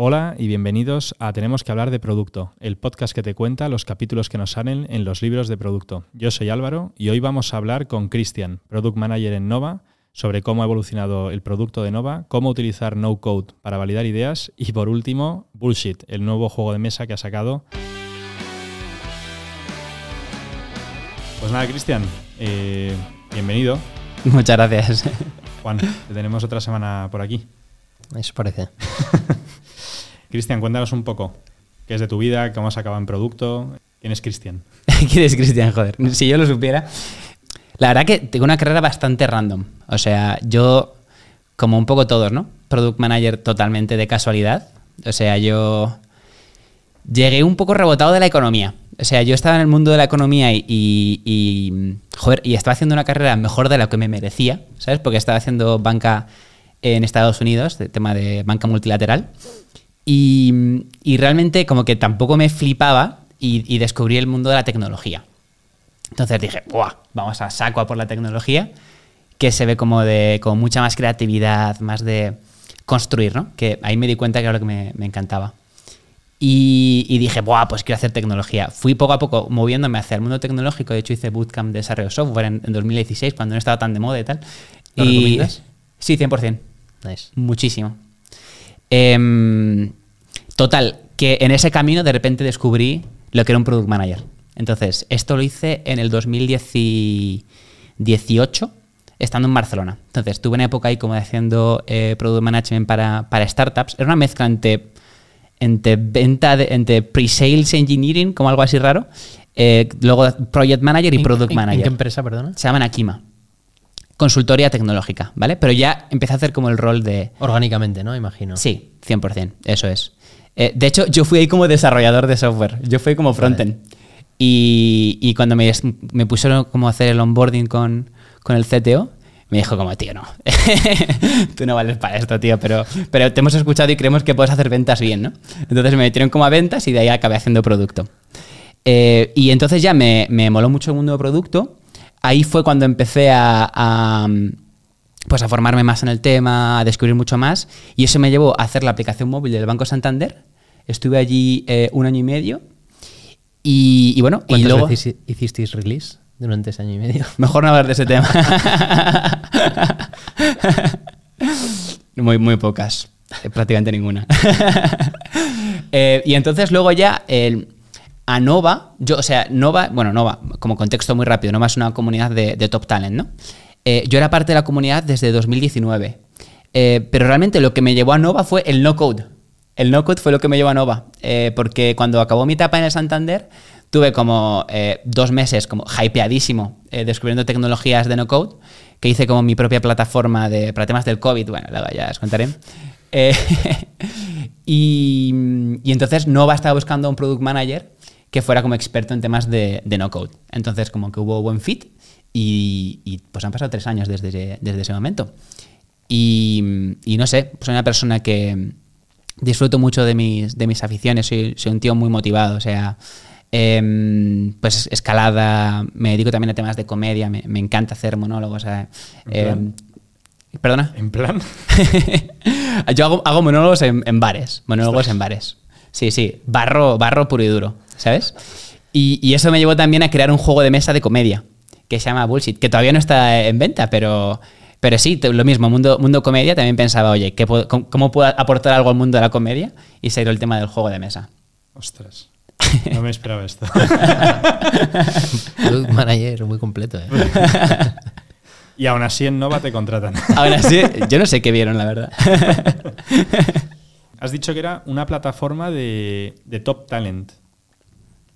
Hola y bienvenidos a Tenemos que hablar de producto, el podcast que te cuenta los capítulos que nos salen en los libros de producto. Yo soy Álvaro y hoy vamos a hablar con Cristian, Product Manager en Nova, sobre cómo ha evolucionado el producto de Nova, cómo utilizar no code para validar ideas y por último, Bullshit, el nuevo juego de mesa que ha sacado. Pues nada, Cristian, eh, bienvenido. Muchas gracias. Juan, te tenemos otra semana por aquí. Eso parece. Cristian, cuéntanos un poco qué es de tu vida, cómo has acabado en producto. ¿Quién es Cristian? ¿Quién es Cristian? Joder, si yo lo supiera. La verdad que tengo una carrera bastante random. O sea, yo, como un poco todos, ¿no? Product manager totalmente de casualidad. O sea, yo llegué un poco rebotado de la economía. O sea, yo estaba en el mundo de la economía y, joder, y estaba haciendo una carrera mejor de lo que me merecía, ¿sabes? Porque estaba haciendo banca en Estados Unidos, tema de banca multilateral. Y, realmente como que tampoco me flipaba y, descubrí el mundo de la tecnología. Entonces dije, Buah, vamos a saco a por la tecnología, que se ve como de con mucha más creatividad, más de construir, ¿no? Que ahí me di cuenta que era lo que me, encantaba. Y, dije, Buah, pues quiero hacer tecnología. Fui poco a poco moviéndome hacia el mundo tecnológico. De hecho, hice bootcamp de desarrollo software en, 2016, cuando no estaba tan de moda y tal. ¿Lo y, recomiendas? Sí, 100%. Nice. Muchísimo. Em, total, que en ese camino de repente descubrí lo que era un product manager. Entonces, esto lo hice en el 2018, estando en Barcelona. Entonces, tuve una época ahí como haciendo eh, product management para, startups. Era una mezcla entre, entre venta, entre pre-sales engineering, como algo así raro. Eh, luego project manager y product manager. ¿En qué empresa, perdona? Se llaman Akima consultoría tecnológica, ¿vale? Pero ya empecé a hacer como el rol de... Orgánicamente, ¿no? Imagino. Sí, 100%, eso es. Eh, de hecho, yo fui ahí como desarrollador de software, yo fui como frontend. Y, cuando me, me, pusieron como a hacer el onboarding con, con el CTO, me dijo como, tío, no, tú no vales para esto, tío, pero, pero te hemos escuchado y creemos que puedes hacer ventas bien, ¿no? Entonces me metieron como a ventas y de ahí acabé haciendo producto. Eh, y entonces ya me, me moló mucho el mundo de producto ahí fue cuando empecé a, pues a formarme más en el tema, a descubrir mucho más. Y eso me llevó a hacer la aplicación móvil del Banco Santander. Estuve allí eh, un año y medio. Y, bueno, y luego... veces hicisteis release durante ese año y medio? Mejor no hablar de ese tema. muy, muy pocas. Eh, prácticamente ninguna. Eh, y entonces luego ya... El, a Nova, yo, o sea, Nova, bueno, Nova, como contexto muy rápido, Nova es una comunidad de, top talent, ¿no? Eh, yo era parte de la comunidad desde 2019, eh, pero realmente lo que me llevó a Nova fue el no code. El no code fue lo que me llevó a Nova, eh, porque cuando acabó mi etapa en el Santander, tuve como dos meses como hypeadísimo descubriendo tecnologías de no code, que hice como mi propia plataforma de, para temas del COVID, bueno, luego ya os contaré. y, y entonces Nova estaba buscando un product manager que fuera como experto en temas de, no code. Entonces, como que hubo buen fit y, pues han pasado tres años desde, desde ese momento. Y, no sé, soy una persona que disfruto mucho de mis, de mis aficiones, soy, un tío muy motivado, o sea, em, pues escalada, me dedico también a temas de comedia, me, encanta hacer monólogos. Em, ¿Perdona? ¿En plan? Yo hago, monólogos en, bares, monólogos en bares. Sí, sí, barro, barro puro y duro. ¿sabes? Y, eso me llevó también a crear un juego de mesa de comedia que se llama Bullshit, que todavía no está en venta, pero, pero sí, lo mismo, mundo, mundo comedia, también pensaba, oye, cómo, puedo aportar algo al mundo de la comedia? Y se dio el tema del juego de mesa. Ostras. No me esperaba esto. manager muy completo, ¿eh? Y aún así en Nova te contratan. Aún así, yo no sé qué vieron, la verdad. Has dicho que era una plataforma de, top talent.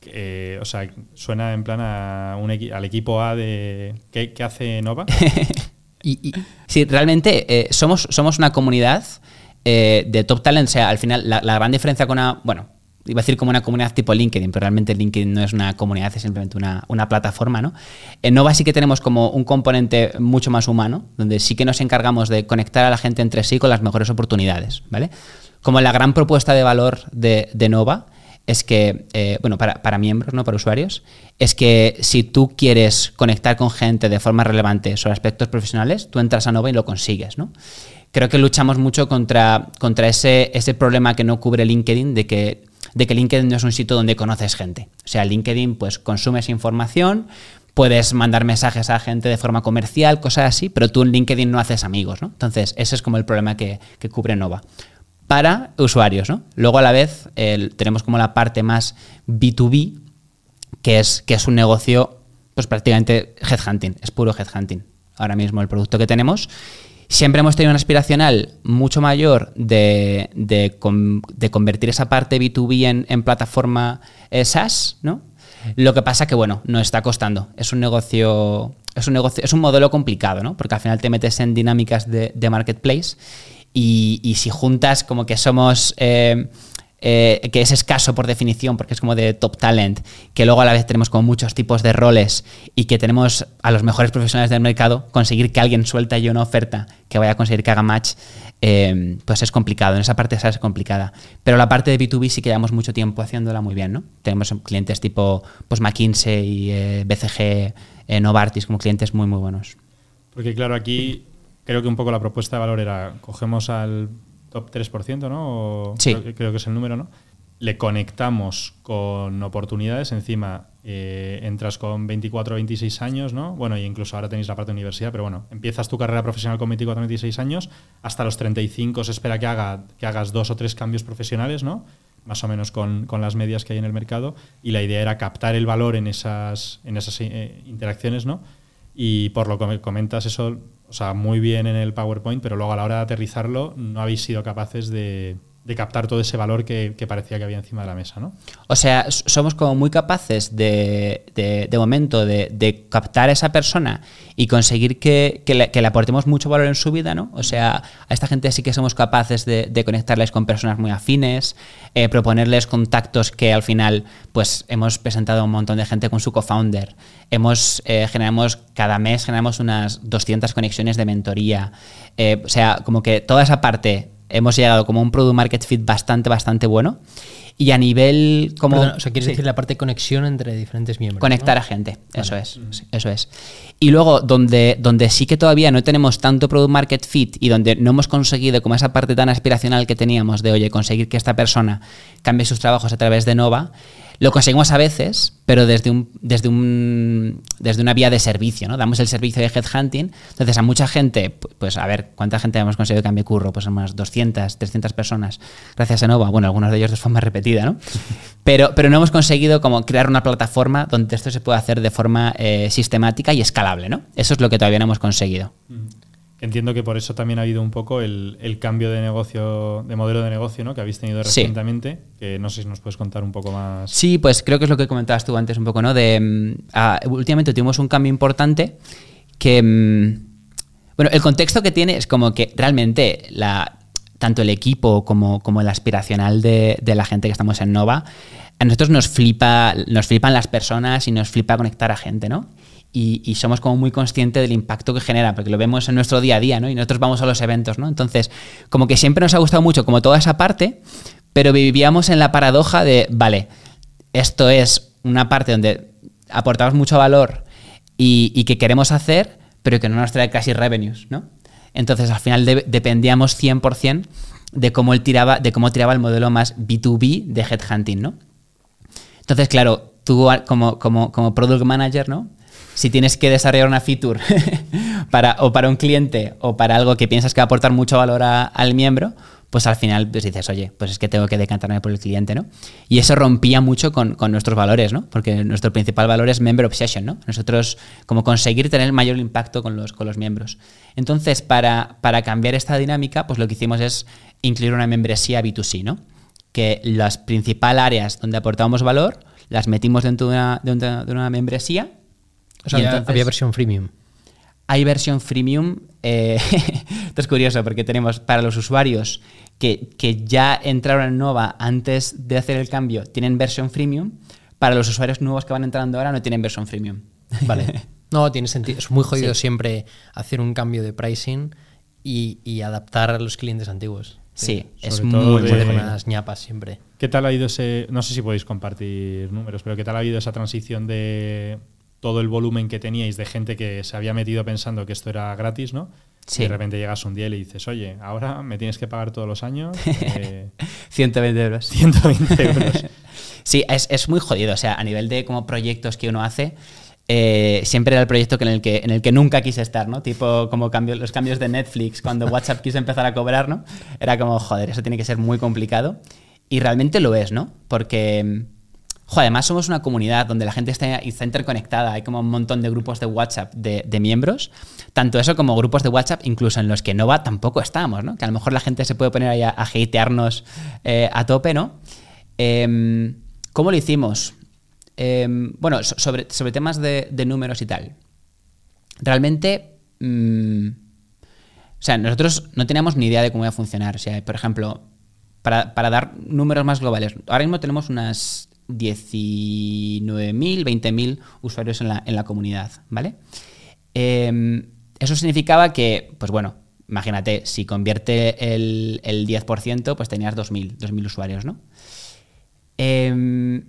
Eh, o sea, suena en plan a un al equipo A de. ¿Qué, hace Nova? y, sí, realmente eh, somos, somos una comunidad eh, de top talent. O sea, al final, la, gran diferencia con una. Bueno, iba a decir como una comunidad tipo LinkedIn, pero realmente LinkedIn no es una comunidad, es simplemente una, una, plataforma, ¿no? En Nova sí que tenemos como un componente mucho más humano, donde sí que nos encargamos de conectar a la gente entre sí con las mejores oportunidades, ¿vale? Como la gran propuesta de valor de, Nova es que, eh, bueno, para, miembros, no para usuarios, es que si tú quieres conectar con gente de forma relevante sobre aspectos profesionales, tú entras a Nova y lo consigues, ¿no? creo que luchamos mucho contra, contra ese, ese problema que no cubre LinkedIn de que, de que LinkedIn no es un sitio donde conoces gente. O sea, LinkedIn pues consumes información, puedes mandar mensajes a gente de forma comercial, cosas así, pero tú en LinkedIn no haces amigos, ¿no? Entonces, ese es como el problema que, que cubre Nova. Para usuarios, ¿no? Luego a la vez tenemos como la parte más B2B, que es, que es un negocio, pues prácticamente headhunting, es puro headhunting. Ahora mismo el producto que tenemos. Siempre hemos tenido una aspiracional mucho mayor de, de con- de convertir esa parte B2B en, plataforma eh, SaaS, ¿no? Lo que pasa que, bueno, no está costando. Es un negocio, es un negocio, es un modelo complicado, ¿no? Porque al final te metes en dinámicas de marketplace y, si juntas como que somos eh, eh, que es escaso por definición, porque es como de top talent, que luego a la vez tenemos como muchos tipos de roles y que tenemos a los mejores profesionales del mercado, conseguir que alguien suelta yo una oferta que vaya a conseguir que haga match, eh, pues es complicado. En esa parte esa es complicada. Pero la parte de B2B sí que llevamos mucho tiempo haciéndola muy bien, ¿no? Tenemos clientes tipo pues, McKinsey, eh, BCG, Novartis, como clientes muy, muy buenos. Porque claro, aquí creo que un poco la propuesta de valor era, cogemos al top 3%, ¿no? O Sí. Creo, que- creo que es el número, ¿no? Le conectamos con oportunidades, encima eh, entras con 24 o 26 años, ¿no? Bueno, y incluso ahora tenéis la parte de universidad, pero bueno, empiezas tu carrera profesional con 24 o 26 años, hasta los 35 se espera que, haga, que hagas dos o tres cambios profesionales, ¿no? Más o menos con, con las medias que hay en el mercado, y la idea era captar el valor en esas, en esas eh, interacciones, ¿no? Y por lo que me comentas eso, o sea, muy bien en el PowerPoint, pero luego a la hora de aterrizarlo no habéis sido capaces de, de captar todo ese valor que, parecía que había encima de la mesa, ¿no? O sea, somos como muy capaces de, de, momento de, captar a esa persona y conseguir que, que le, aportemos mucho valor en su vida, ¿no? O sea, a esta gente sí que somos capaces de, de conectarles con personas muy afines, eh, proponerles contactos que al final, pues hemos presentado a un montón de gente con su co-founder. Hemos, eh, generamos, cada mes generamos unas 200 conexiones de mentoría. Eh, o sea, como que toda esa parte hemos llegado como a un product market fit bastante, bastante bueno. Y a nivel como... O sea, quieres Sí. decir la parte de conexión entre diferentes miembros. Conectar ¿no? a gente, eso es, sí, eso es. Y luego, donde, donde sí que todavía no tenemos tanto product market fit y donde no hemos conseguido como esa parte tan aspiracional que teníamos de, oye, conseguir que esta persona cambie sus trabajos a través de Nova, lo conseguimos a veces, pero desde, un, desde, un, desde una vía de servicio, ¿no? Damos el servicio de headhunting, entonces a mucha gente, pu- pues a ver, ¿cuánta gente hemos conseguido que cambie curro? Pues unas 200, 300 personas, gracias a Nova, bueno, algunos de ellos de forma repetida, ¿no? Pero, pero no hemos conseguido como crear una plataforma donde esto se pueda hacer de forma eh, sistemática y escalable, ¿no? Eso es lo que todavía no hemos conseguido. Entiendo que por eso también ha habido un poco el, el cambio de negocio, de modelo de negocio, ¿no? Que habéis tenido Sí. recientemente, que no sé si nos puedes contar un poco más. Sí, pues creo que es lo que comentabas tú antes un poco, ¿no? De, mm, ah, últimamente tuvimos un cambio importante que... mm, bueno, el contexto que tiene es como que realmente la, tanto el equipo como, como el aspiracional de, de la gente que estamos en Nova, a nosotros nos flipa, nos flipan las personas y nos flipa conectar a gente, ¿no? Y, somos como muy conscientes del impacto que genera, porque lo vemos en nuestro día a día, ¿no? Y nosotros vamos a los eventos, ¿no? Entonces, como que siempre nos ha gustado mucho como toda esa parte, pero vivíamos en la paradoja de, vale, esto es una parte donde aportamos mucho valor y, que queremos hacer, pero que no nos trae casi revenues, ¿no? Entonces, al final de- dependíamos 100% de cómo, él tiraba, de cómo tiraba el modelo más B2B de headhunting, ¿no? Entonces, claro, tú como, como, como product manager, ¿no? Si tienes que desarrollar una feature para, o para un cliente o para algo que piensas que va a aportar mucho valor a- al miembro, pues al final pues dices, oye, pues es que tengo que decantarme por el cliente, ¿no? Y eso rompía mucho con, con nuestros valores, ¿no? Porque nuestro principal valor es member obsession, ¿no? Nosotros, como conseguir tener mayor impacto con los, con los miembros. Entonces, para, para cambiar esta dinámica, pues lo que hicimos es incluir una membresía B2C, ¿no? Que las principales áreas donde aportábamos valor las metimos dentro de una, de una, de una membresía. O sea, Y había, entonces- había versión freemium. hay versión freemium. eh, esto es curioso porque tenemos para los usuarios que, que ya entraron en Nova antes de hacer el cambio, tienen versión freemium. Para los usuarios nuevos que van entrando ahora no tienen versión freemium. Vale. No, tiene sentido. Es muy jodido Sí. siempre hacer un cambio de pricing y, y adaptar a los clientes antiguos. Sí, es sobre muy, todo muy de- unas ñapas siempre. ¿Qué tal ha ido ese.? No sé si podéis compartir números, pero ¿qué tal ha habido esa transición de todo el volumen que teníais de gente que se había metido pensando que esto era gratis, ¿no? Sí. Y de repente llegas un día y le dices, oye, ahora me tienes que pagar todos los años eh, 120 euros. 120 euros. Sí, es, es muy jodido. O sea, a nivel de como proyectos que uno hace, eh, siempre era el proyecto que en, el que, en el que nunca quise estar, ¿no? Tipo como cambio, los cambios de Netflix cuando WhatsApp quiso empezar a cobrar, ¿no? Era como, joder, eso tiene que ser muy complicado. Y realmente lo es, ¿no? Porque, además somos una comunidad donde la gente está, interconectada, hay como un montón de grupos de WhatsApp de, miembros, tanto eso como grupos de WhatsApp, incluso en los que Nova tampoco estamos, ¿no? Que a lo mejor la gente se puede poner ahí a, a hatearnos eh, a tope, ¿no? Em, ¿Cómo lo hicimos? Em, bueno, so- sobre, sobre temas de, de números y tal. Realmente, mm, o sea, nosotros no teníamos ni idea de cómo iba a funcionar. O sea, por ejemplo, para, para dar números más globales, ahora mismo tenemos unas 19.000, 20.000 usuarios en la, en la comunidad, ¿vale? Em, eso significaba que, pues bueno, imagínate, si convierte el, el 10%, pues tenías 2.000, 2.000 usuarios, ¿no? Em,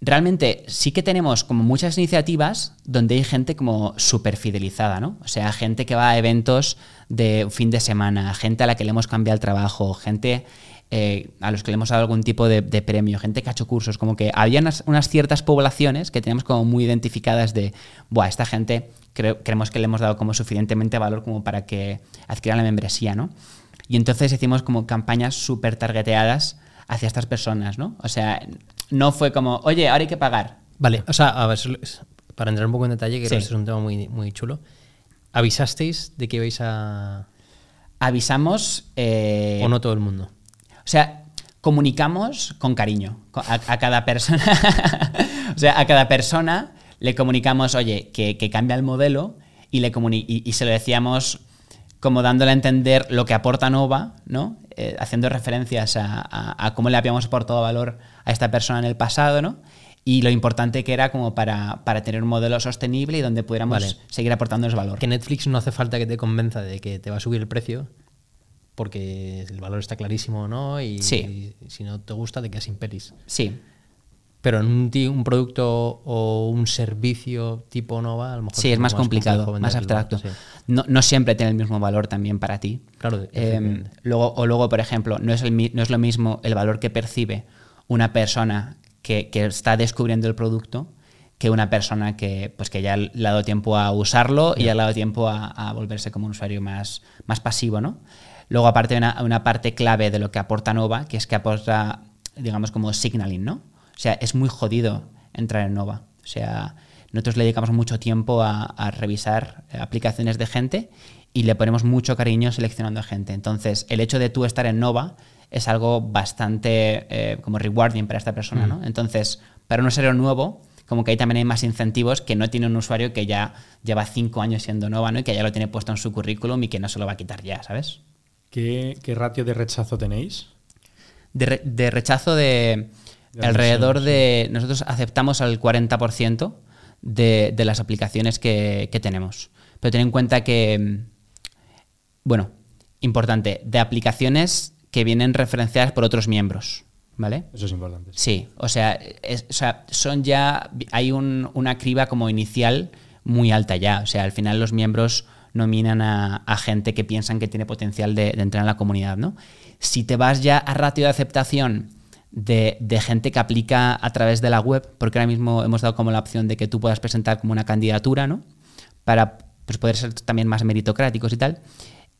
realmente sí que tenemos como muchas iniciativas donde hay gente como súper fidelizada, ¿no? O sea, gente que va a eventos de fin de semana, gente a la que le hemos cambiado el trabajo, gente eh, a los que le hemos dado algún tipo de, de premio, gente que ha hecho cursos, como que había unas, unas ciertas poblaciones que teníamos como muy identificadas de, buah, esta gente creo, creemos que le hemos dado como suficientemente valor como para que adquieran la membresía, ¿no? Y entonces hicimos como campañas súper targeteadas hacia estas personas, ¿no? O sea, no fue como, oye, ahora hay que pagar. Vale, o sea, a ver, para entrar un poco en detalle, que creo que este es un tema muy, muy chulo. ¿Avisasteis de que ibais a. Avisamos... eh, o no todo el mundo? O sea, comunicamos con cariño a, a cada persona. o sea, a cada persona le comunicamos, oye, que, que cambia el modelo y, le comuni- y, y se lo decíamos como dándole a entender lo que aporta Nova, ¿no? Eh, haciendo referencias a, a- a cómo le habíamos aportado valor a esta persona en el pasado, ¿no? Y lo importante que era como para, para tener un modelo sostenible y donde pudiéramos Vale. seguir aportándoles valor. Que Netflix no hace falta que te convenza de que te va a subir el precio, porque el valor está clarísimo, ¿no? Y Sí. si no te gusta, te quedas sin pelis. Sí, Pero en un, producto o un servicio tipo Nova, a lo mejor Sí, es más complicado, más abstracto. sí. No, no siempre tiene el mismo valor también para ti. Claro, Eh, luego, o luego, por ejemplo, no es, el, no es lo mismo el valor que percibe una persona que, que está descubriendo el producto que una persona que, pues, que ya le ha dado tiempo a usarlo y ya le ha dado tiempo a, a volverse como un usuario más, más pasivo, ¿no? Luego, aparte, hay una, una parte clave de lo que aporta Nova, que es que aporta, digamos, como signaling, ¿no? O sea, es muy jodido entrar en Nova. O sea, nosotros le dedicamos mucho tiempo a, a revisar aplicaciones de gente y le ponemos mucho cariño seleccionando a gente. Entonces, el hecho de tú estar en Nova es algo bastante eh, como rewarding para esta persona, ¿no? Entonces, para un usuario nuevo, como que ahí también hay más incentivos que no tiene un usuario que ya lleva cinco años siendo Nova, ¿no? Y que ya lo tiene puesto en su currículum y que no se lo va a quitar ya, ¿sabes? ¿Qué, qué ratio de rechazo tenéis? De, re- de rechazo de, De alrededor de... Nosotros aceptamos al 40% de, de las aplicaciones que, que tenemos. Pero ten en cuenta que, bueno, importante, de aplicaciones que vienen referenciadas por otros miembros, ¿vale? Eso es importante. Sí, o sea, es- o sea, son ya. Hay un- una criba como inicial muy alta ya. O sea, al final los miembros nominan a, a gente que piensan que tiene potencial de, de entrar en la comunidad, ¿no? Si te vas ya a ratio de aceptación de, de gente que aplica a través de la web, porque ahora mismo hemos dado como la opción de que tú puedas presentar como una candidatura, ¿no? Para pues, poder ser también más meritocráticos y tal,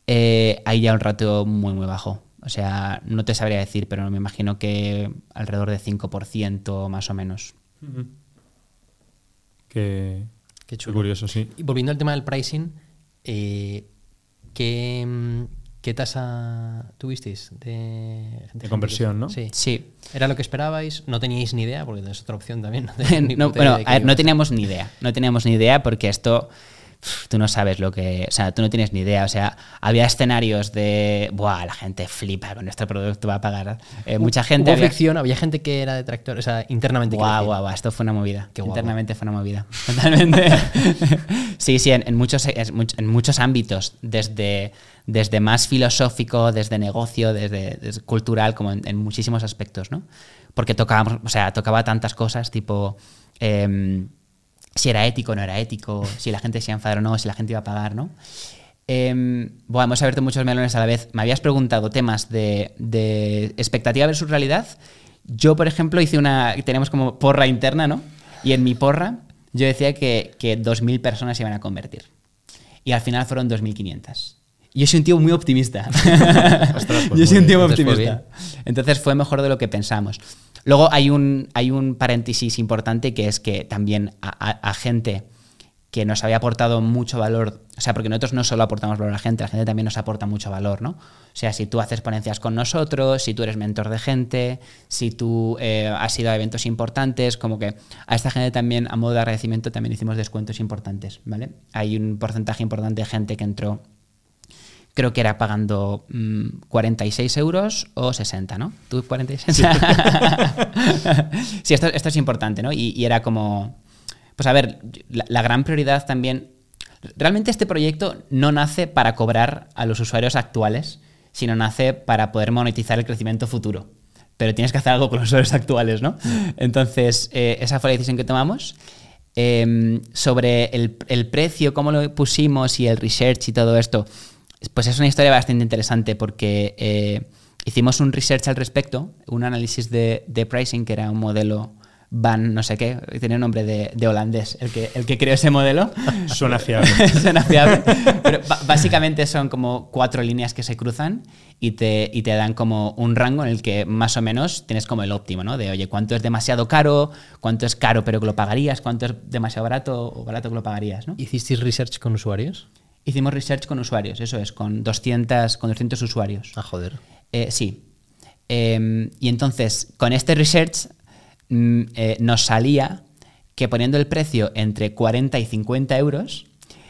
eh, hay ya un ratio muy, muy bajo. O sea, no te sabría decir, pero me imagino que alrededor de 5% más o menos. Qué, Qué qué chulo. curioso, sí. Y volviendo al tema del pricing, eh, ¿qué, mm, qué tasa tuvisteis de, gente que- conversión, ¿no? Sí. Sí. ¿Era lo que esperabais? ¿No teníais ni idea? Porque es otra opción también. No, ni No, bueno, de a ver, no teníamos ni idea. No teníamos ni idea porque esto. Tú no sabes lo que. O sea, tú no tienes ni idea. O sea, había escenarios de. Buah, la gente flipa con nuestro producto, va a pagar. Eh, mucha gente. Hubo había- fricción, había gente que era detractor, o sea, internamente. Guau, guau, guau, esto fue una movida. Qué. Internamente fue una movida. Totalmente. sí, sí, en, en muchos, en muchos ámbitos, desde, desde más filosófico, desde negocio, desde, desde cultural, como en, en muchísimos aspectos, ¿no? Porque tocábamos, o sea, tocaba tantas cosas, tipo em, si era ético o no era ético, si la gente se iba a enfadar o no, si la gente iba a pagar, ¿no? Em, bueno, hemos abierto muchos melones a la vez. Me habías preguntado temas de, de expectativa versus realidad. Yo, por ejemplo, hice una. Tenemos como porra interna, ¿no? Y en mi porra, yo decía que, que 2.000 personas se iban a convertir. Y al final fueron 2.500. Yo soy un tío muy optimista. Ostras, pues yo soy un tío muy optimista. Entonces fue mejor de lo que pensamos. Luego hay un, hay un paréntesis importante que es que también a, gente que nos había aportado mucho valor, o sea, porque nosotros no solo aportamos valor a la gente, la gente también nos aporta mucho valor, ¿no? O sea, si tú haces ponencias con nosotros, si tú eres mentor de gente, si tú eh, has ido a eventos importantes, como que a esta gente también, a modo de agradecimiento, también hicimos descuentos importantes, ¿vale? Hay un porcentaje importante de gente que entró creo que era pagando mm, 46 euros o 60, ¿no? ¿Tú 46? Sí, esto, esto es importante, ¿no? Y, y era como, pues a ver, la, la gran prioridad también, realmente este proyecto no nace para cobrar a los usuarios actuales, sino nace para poder monetizar el crecimiento futuro. Pero tienes que hacer algo con los usuarios actuales, ¿no? Entonces, eh, esa fue la decisión que tomamos. Eh, sobre el, el precio, cómo lo pusimos y el research y todo esto, pues es una historia bastante interesante porque eh, hicimos un research al respecto, un análisis de, de pricing, que era un modelo Van, no sé qué, tenía un nombre de, de holandés, el que, el que creó ese modelo. Suena fiable. Suena fiable. Pero básicamente son como cuatro líneas que se cruzan y te, y te dan como un rango en el que más o menos tienes como el óptimo, ¿no? De, oye, ¿cuánto es demasiado caro? ¿Cuánto es caro pero que lo pagarías? ¿Cuánto es demasiado barato o barato que lo pagarías, ¿no? ¿Hicisteis research con usuarios? Hicimos research con usuarios, eso es, con 200, con 200 usuarios. Ah, joder. Eh, sí. Eh, y entonces, con este research mm, eh, nos salía que poniendo el precio entre 40 y 50 euros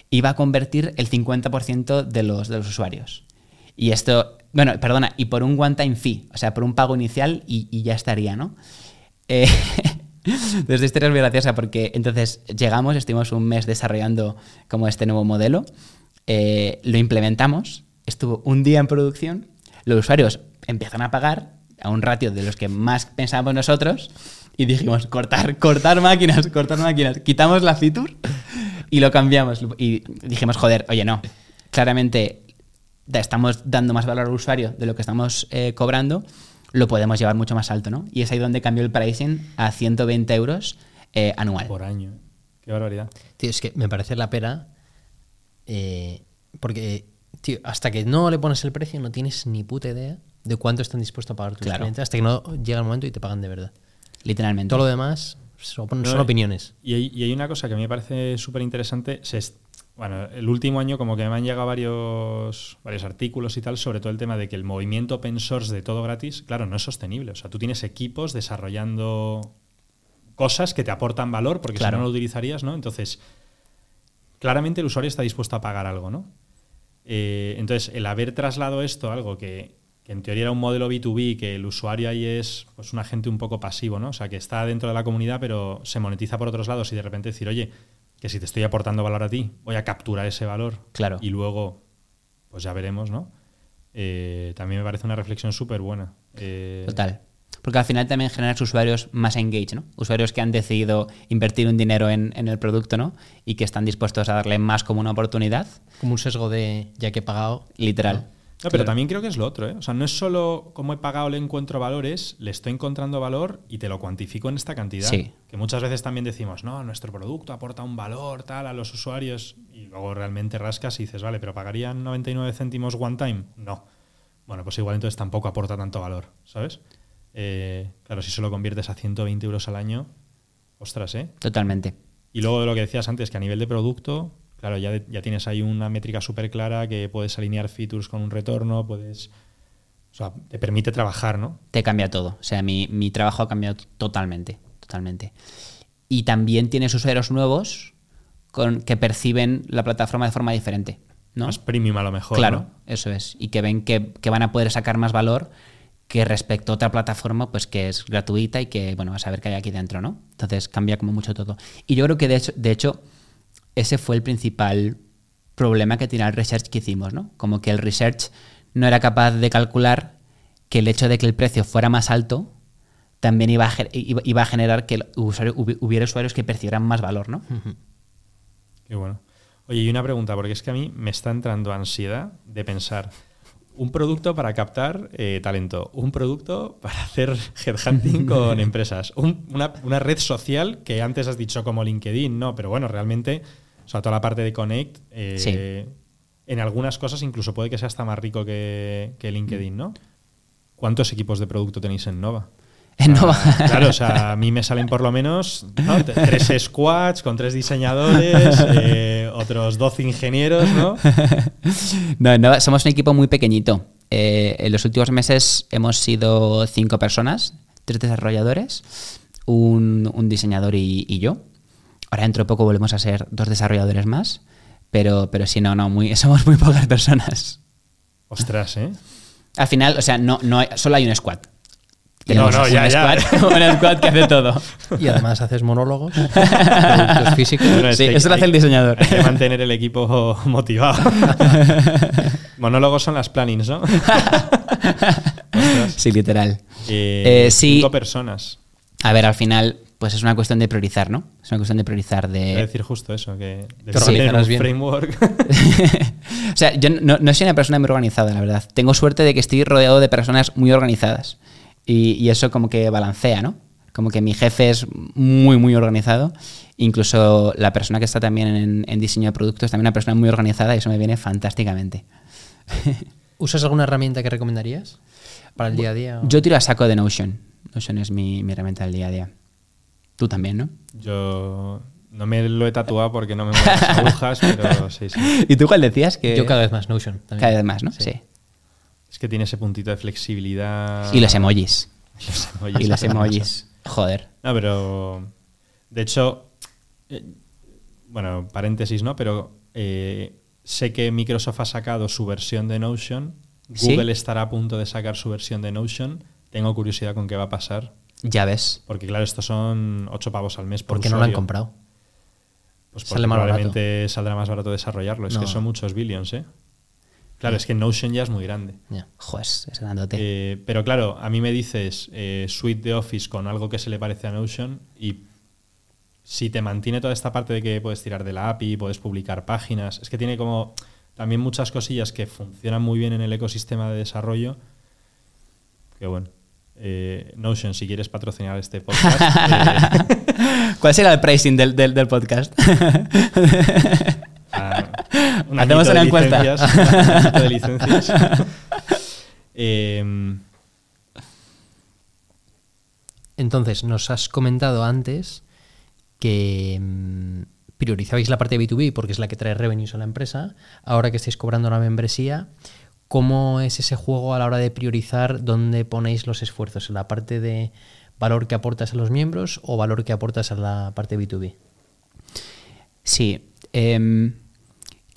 iba a convertir el 50% de los, de los usuarios. Y esto, bueno, perdona, y por un one-time fee, o sea, por un pago inicial y, y ya estaría, ¿no? Eh, Desde historia es muy graciosa porque entonces llegamos, estuvimos un mes desarrollando como este nuevo modelo, eh, lo implementamos, estuvo un día en producción, los usuarios empiezan a pagar a un ratio de los que más pensábamos nosotros y dijimos, cortar, cortar máquinas, cortar máquinas, quitamos la feature y lo cambiamos. Y dijimos, joder, oye, no, claramente estamos dando más valor al usuario de lo que estamos eh, cobrando, lo podemos llevar mucho más alto, ¿no? Y es ahí donde cambió el pricing a 120 euros eh, anual. Por año. ¿eh? Qué barbaridad. Tío, es que me parece la pera. Eh, porque, tío, hasta que no le pones el precio, no tienes ni puta idea de cuánto están dispuestos a pagar tus Claro. clientes. Hasta que no llega el momento y te pagan de verdad. Literalmente. Todo lo demás son, son No, opiniones. Y hay, y hay una cosa que a mí me parece súper interesante. Bueno, el último año como que me han llegado varios, varios artículos y tal sobre todo el tema de que el movimiento open source de todo gratis, claro, no es sostenible. O sea, tú tienes equipos desarrollando cosas que te aportan valor porque Claro. si no lo utilizarías, ¿no? Entonces, claramente el usuario está dispuesto a pagar algo, ¿no? Eh, entonces, el haber trasladado esto a algo que, que en teoría era un modelo B2B, que el usuario ahí es pues, un agente un poco pasivo, ¿no? O sea, que está dentro de la comunidad, pero se monetiza por otros lados y de repente decir, oye, que si te estoy aportando valor a ti, voy a capturar ese valor. Claro. Y luego, pues ya veremos, ¿no? Eh, también me parece una reflexión súper buena. Eh, Total. Porque al final también generas usuarios más engaged, ¿no? Usuarios que han decidido invertir un dinero en, en el producto, ¿no? Y que están dispuestos a darle más como una oportunidad. Como un sesgo de ya que he pagado. Literal. No, pero también creo que es lo otro, ¿eh? O sea, no es solo como he pagado le encuentro valores, le estoy encontrando valor y te lo cuantifico en esta cantidad. Sí. Que muchas veces también decimos, no, nuestro producto aporta un valor tal a los usuarios y luego realmente rascas y dices, vale, pero ¿pagarían 99 céntimos one time? No. Bueno, pues igual entonces tampoco aporta tanto valor, ¿sabes? Eh, claro, si solo conviertes a 120 euros al año, ostras, ¿eh? Totalmente. Y luego de lo que decías antes, que a nivel de producto, claro, ya, ya tienes ahí una métrica súper clara que puedes alinear features con un retorno, puedes. O sea, te permite trabajar, ¿no? Te cambia todo. O sea, mi, mi trabajo ha cambiado totalmente. Totalmente. Y también tienes usuarios nuevos con, que perciben la plataforma de forma diferente. ¿no? Más premium a lo mejor. Claro, ¿no? eso es. Y que ven que, que van a poder sacar más valor que respecto a otra plataforma, pues que es gratuita y que, bueno, a ver qué hay aquí dentro, ¿no? Entonces cambia como mucho todo. Y yo creo que de hecho, de hecho ese fue el principal problema que tenía el research que hicimos, ¿no? Como que el research no era capaz de calcular que el hecho de que el precio fuera más alto también iba a, iba- a generar que el usuario, hubi- hubiera usuarios que percibieran más valor, ¿no? Qué bueno. Oye, y una pregunta, porque es que a mí me está entrando ansiedad de pensar un producto para captar eh, talento, un producto para hacer headhunting con empresas, un- una, una red social que antes has dicho como LinkedIn, no, pero bueno, realmente, o sea, toda la parte de Connect, eh, Sí. en algunas cosas incluso puede que sea hasta más rico que, que LinkedIn, ¿no? ¿Cuántos equipos de producto tenéis en Nova? Ah, Claro, o sea, a mí me salen por lo menos tres squads con tres diseñadores, eh, otros 12 ingenieros, ¿no? No, no, somos un equipo muy pequeñito. Eh, en los últimos meses hemos sido cinco personas, tres desarrolladores, un, un diseñador y, y yo. Ahora dentro de poco volvemos a ser dos desarrolladores más, pero, pero sí, no, no, muy, somos muy pocas personas. Ostras, ¿eh? Al final, o sea, no, no hay- solo hay un squad. No, no, un ya, ya. squad, un squad que hace todo. Y además haces monólogos, productos físicos. Bueno, Sí, que eso lo hace el diseñador. Hay que mantener el equipo motivado. Monólogos son las plannings, ¿no? Sí, literal. Eh, Eh, sí. Cinco personas. A ver, al final, pues es una cuestión de priorizar, ¿no? Es una cuestión de priorizar de... decir justo eso, que tener organizarás un bien. framework. o sea, yo no, no soy una persona muy organizada, la verdad. Tengo suerte de que estoy rodeado de personas muy organizadas. Y, y eso como que balancea, ¿no? Como que mi jefe es muy, muy organizado. Incluso la persona que está también en, en diseño de productos es también una persona muy organizada y eso me viene fantásticamente. ¿Usas alguna herramienta que recomendarías para el día a día? o- Yo tiro a saco de Notion. Notion es mi, mi herramienta del día a día. Tú también, ¿no? Yo no me lo he tatuado porque no me mueven las agujas, pero sí, sí. ¿Y tú cuál decías? Que Yo cada vez más Notion. también. cada vez más, ¿no? Sí. sí. Es que tiene ese puntito de flexibilidad. Y los emojis. Los emojis. Y los emojis. Joder. No, pero. De hecho. eh, bueno, paréntesis, ¿no? Pero eh, sé que Microsoft ha sacado su versión de Notion. ¿Sí? Google estará a punto de sacar su versión de Notion. Tengo curiosidad con qué va a pasar. Ya ves. Porque, claro, estos son 8 pavos al mes por ¿Por qué no lo han comprado? Pues Sale barato. probablemente saldrá más barato desarrollarlo. Es No. que son muchos billions, ¿eh? Claro, es que Notion ya es muy grande. Ya. Joder, es grandote. Eh, pero claro, a mí me dices eh, suite de Office con algo que se le parece a Notion y si te mantiene toda esta parte de que puedes tirar de la API, puedes publicar páginas, es que tiene como también muchas cosillas que funcionan muy bien en el ecosistema de desarrollo. Que bueno. eh, Notion, si quieres patrocinar este podcast, ¿Cuál será el pricing del, del- del podcast? Un Hacemos una de encuesta. licencias, añito de licencias. Em, Entonces, nos has comentado antes que mm, priorizabais la parte de B2B porque es la que trae revenues a la empresa. Ahora que estáis cobrando la membresía, ¿cómo es ese juego a la hora de priorizar dónde ponéis los esfuerzos? ¿En la parte de valor que aportas a los miembros o valor que aportas a la parte B2B? Sí. em,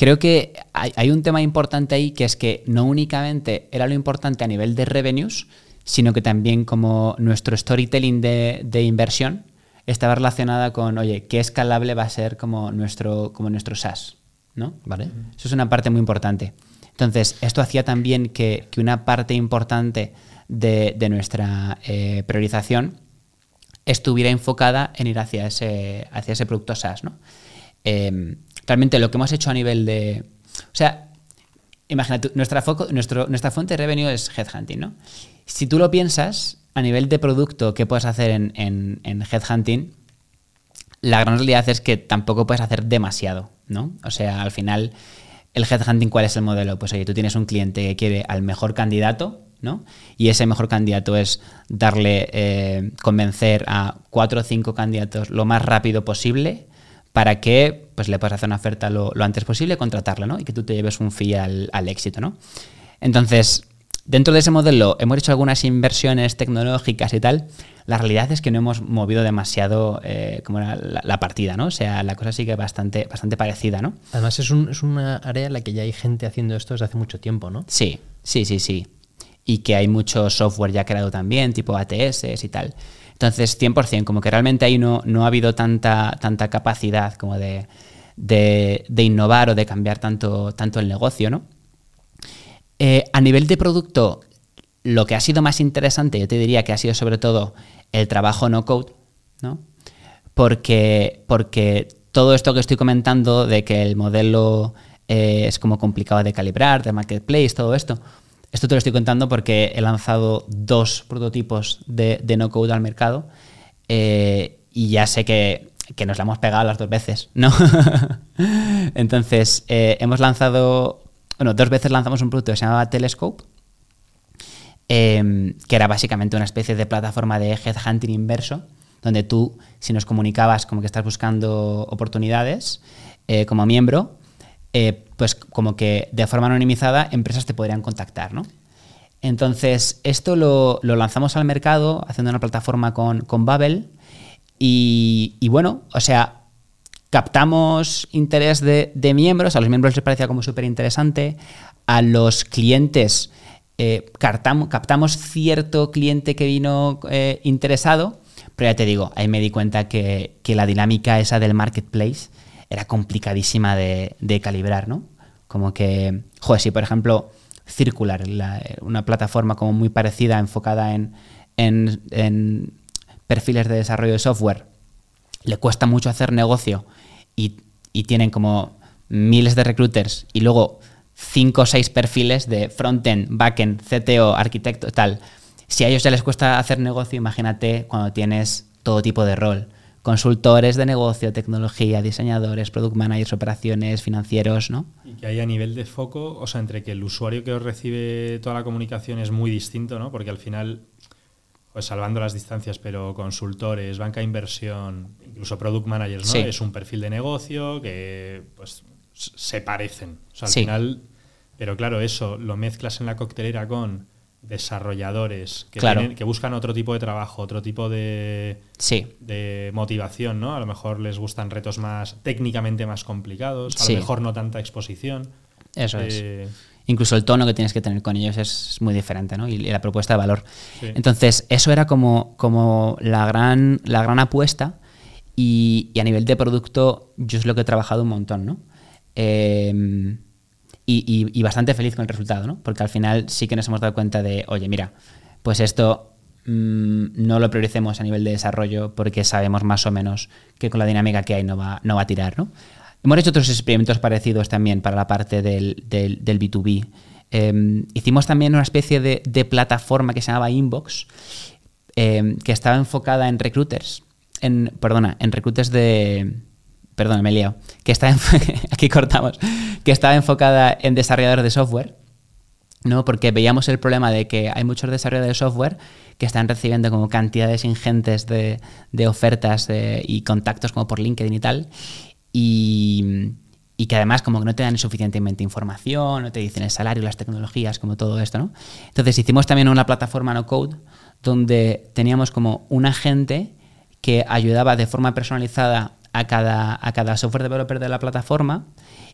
creo que hay, hay un tema importante ahí que es que no únicamente era lo importante a nivel de revenues, sino que también como nuestro storytelling de, de inversión estaba relacionada con, oye, qué escalable va a ser como nuestro, como nuestro SaaS, ¿no? ¿Vale? Eso es una parte muy importante. Entonces, esto hacía también que, que una parte importante de, de nuestra eh, priorización estuviera enfocada en ir hacia ese, hacia ese producto SaaS. ¿no? Eh, realmente lo que hemos hecho a nivel de... O sea, imagínate, nuestra, foco, nuestro, nuestra fuente de revenue es headhunting. ¿no? Si tú lo piensas, a nivel de producto que puedes hacer en, en, en headhunting, la gran realidad es que tampoco puedes hacer demasiado, ¿no? O sea, al final, el headhunting, ¿cuál es el modelo? Pues oye, tú tienes un cliente que quiere al mejor candidato, ¿no? Y ese mejor candidato es darle, eh, convencer a cuatro o cinco candidatos lo más rápido posible para que pues, le puedas hacer una oferta lo, lo antes posible, contratarlo, ¿no? Y que tú te lleves un fee al, al éxito, ¿no? Entonces, dentro de ese modelo hemos hecho algunas inversiones tecnológicas y tal. La realidad es que no hemos movido demasiado eh, como la partida, ¿no? O sea, la cosa sigue bastante, bastante parecida, ¿no? Además, es, un- es una área en la que ya hay gente haciendo esto desde hace mucho tiempo, ¿no? Sí, sí, sí, sí. Y que hay mucho software ya creado también, tipo ATS y tal. Entonces, 100%, como que realmente ahí no, no ha habido tanta, tanta capacidad como de, de- innovar o de cambiar tanto, tanto el negocio, ¿no? Eh, a nivel de producto, lo que ha sido más interesante, yo te diría que ha sido sobre todo el trabajo no code, ¿no? Porque, porque todo esto que estoy comentando de que el modelo eh, es como complicado de calibrar, de marketplace, todo esto, esto te lo estoy contando porque he lanzado dos prototipos de, no code al mercado eh, y ya sé que, nos la hemos pegado las dos veces, ¿no? Entonces, eh, hemos lanzado, bueno, dos veces lanzamos un producto que se llamaba Telescope, em, que era básicamente una especie de plataforma de headhunting inverso, donde tú, si nos comunicabas como que estás buscando oportunidades eh, como miembro, eh, pues como que de forma anonimizada empresas te podrían contactar, ¿no? Entonces, esto lo, lanzamos al mercado haciendo una plataforma con, con Babel y, bueno, o sea, captamos interés de, miembros, a los miembros les parecía como súper interesante, a los clientes eh, captamos, cierto cliente que vino eh, interesado, pero ya te digo, ahí me di cuenta que, que la dinámica esa del marketplace era complicadísima de, calibrar, ¿no? Como que, joder, si por ejemplo Circular, una plataforma como muy parecida, enfocada en, perfiles de desarrollo de software, le cuesta mucho hacer negocio y, y tienen como miles de recruiters y luego cinco o seis perfiles de frontend, backend, CTO, arquitecto, tal. Si a ellos ya les cuesta hacer negocio, imagínate cuando tienes todo tipo de rol consultores de negocio, tecnología, diseñadores, product managers, operaciones, financieros, ¿no? Y que hay a nivel de foco, o sea, entre que el usuario que os recibe toda la comunicación es muy distinto, ¿no? Porque al final, pues salvando las distancias, pero consultores, banca inversión, incluso product managers, ¿no? Es un perfil de negocio que, pues, se parecen. O sea, al final, pero claro, eso lo mezclas en la coctelera con desarrolladores que, que buscan otro tipo de trabajo, otro tipo de, de motivación, ¿no? A lo mejor les gustan retos más técnicamente más complicados, a lo mejor no tanta exposición. Eso es. Eh, Incluso el tono que tienes que tener con ellos es muy diferente, ¿no? Y, la propuesta de valor. Entonces, eso era como, como la, gran, la gran apuesta y, a nivel de producto yo es lo que he trabajado un montón, ¿no? Eh, y, bastante feliz con el resultado, ¿no? Porque al final sí que nos hemos dado cuenta de, oye, mira, pues esto mm, no lo prioricemos a nivel de desarrollo porque sabemos más o menos que con la dinámica que hay no va, no va a tirar, ¿no? Hemos hecho otros experimentos parecidos también para la parte del, del, B2B. Em, hicimos también una especie de, de plataforma que se llamaba Inbox, em, que estaba enfocada en recruiters, en, perdona, en recruiters de, perdón, me he liado, que está aquí cortamos, que estaba enfocada en desarrolladores de software, ¿no? Porque veíamos el problema de que hay muchos desarrolladores de software que están recibiendo como cantidades ingentes de, ofertas y contactos como por LinkedIn y tal, y, que además como que no te dan suficientemente información, no te dicen el salario, las tecnologías, como todo esto, ¿no? Entonces hicimos también una plataforma no code donde teníamos como un agente que ayudaba de forma personalizada a cada, a cada software developer de la plataforma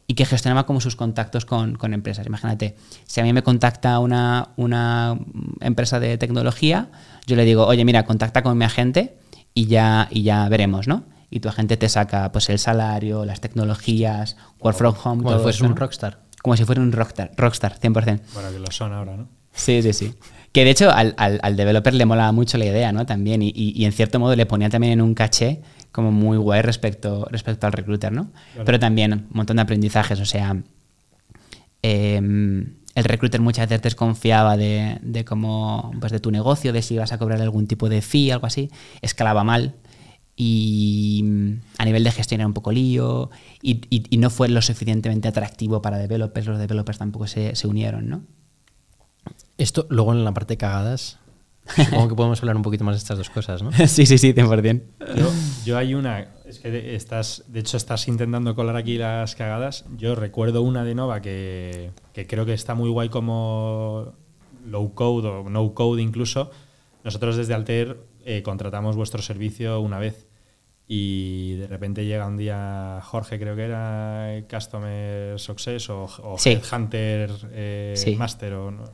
y que gestionaba como sus contactos con, con, empresas. Imagínate, si a mí me contacta una, una, empresa de tecnología, yo le digo, oye, mira, contacta con mi agente y ya, y ya veremos, ¿no? Y tu agente te saca pues el salario, las tecnologías, work from home. Como si fuese un rockstar. Como si fuera un rockstar, rockstar 100%. Bueno, que lo son ahora, ¿no? Sí, sí, sí. Que de hecho al, al, al developer le molaba mucho la idea, ¿no? También, y, y, y en cierto modo le ponía también en un caché como muy guay respecto, respecto al recruiter, ¿no? Pero también un montón de aprendizajes, o sea, em, el recruiter muchas veces desconfiaba de, de cómo, pues de tu negocio, de si ibas a cobrar algún tipo de fee, algo así, escalaba mal y a nivel de gestión era un poco lío y, y, no fue lo suficientemente atractivo para developers, los developers tampoco se, se unieron, ¿no? Esto luego en la parte de cagadas Supongo que podemos hablar un poquito más de estas dos cosas, ¿no? sí, sí, sí, 100%. Yo, yo hay una, es que estás, de hecho estás intentando colar aquí las cagadas. Yo recuerdo una de Nova que, que creo que está muy guay como low code o no code incluso. Nosotros desde Alter eh, contratamos vuestro servicio una vez y de repente llega un día Jorge, creo que era Customer Success o, Hunter eh, Master, o no,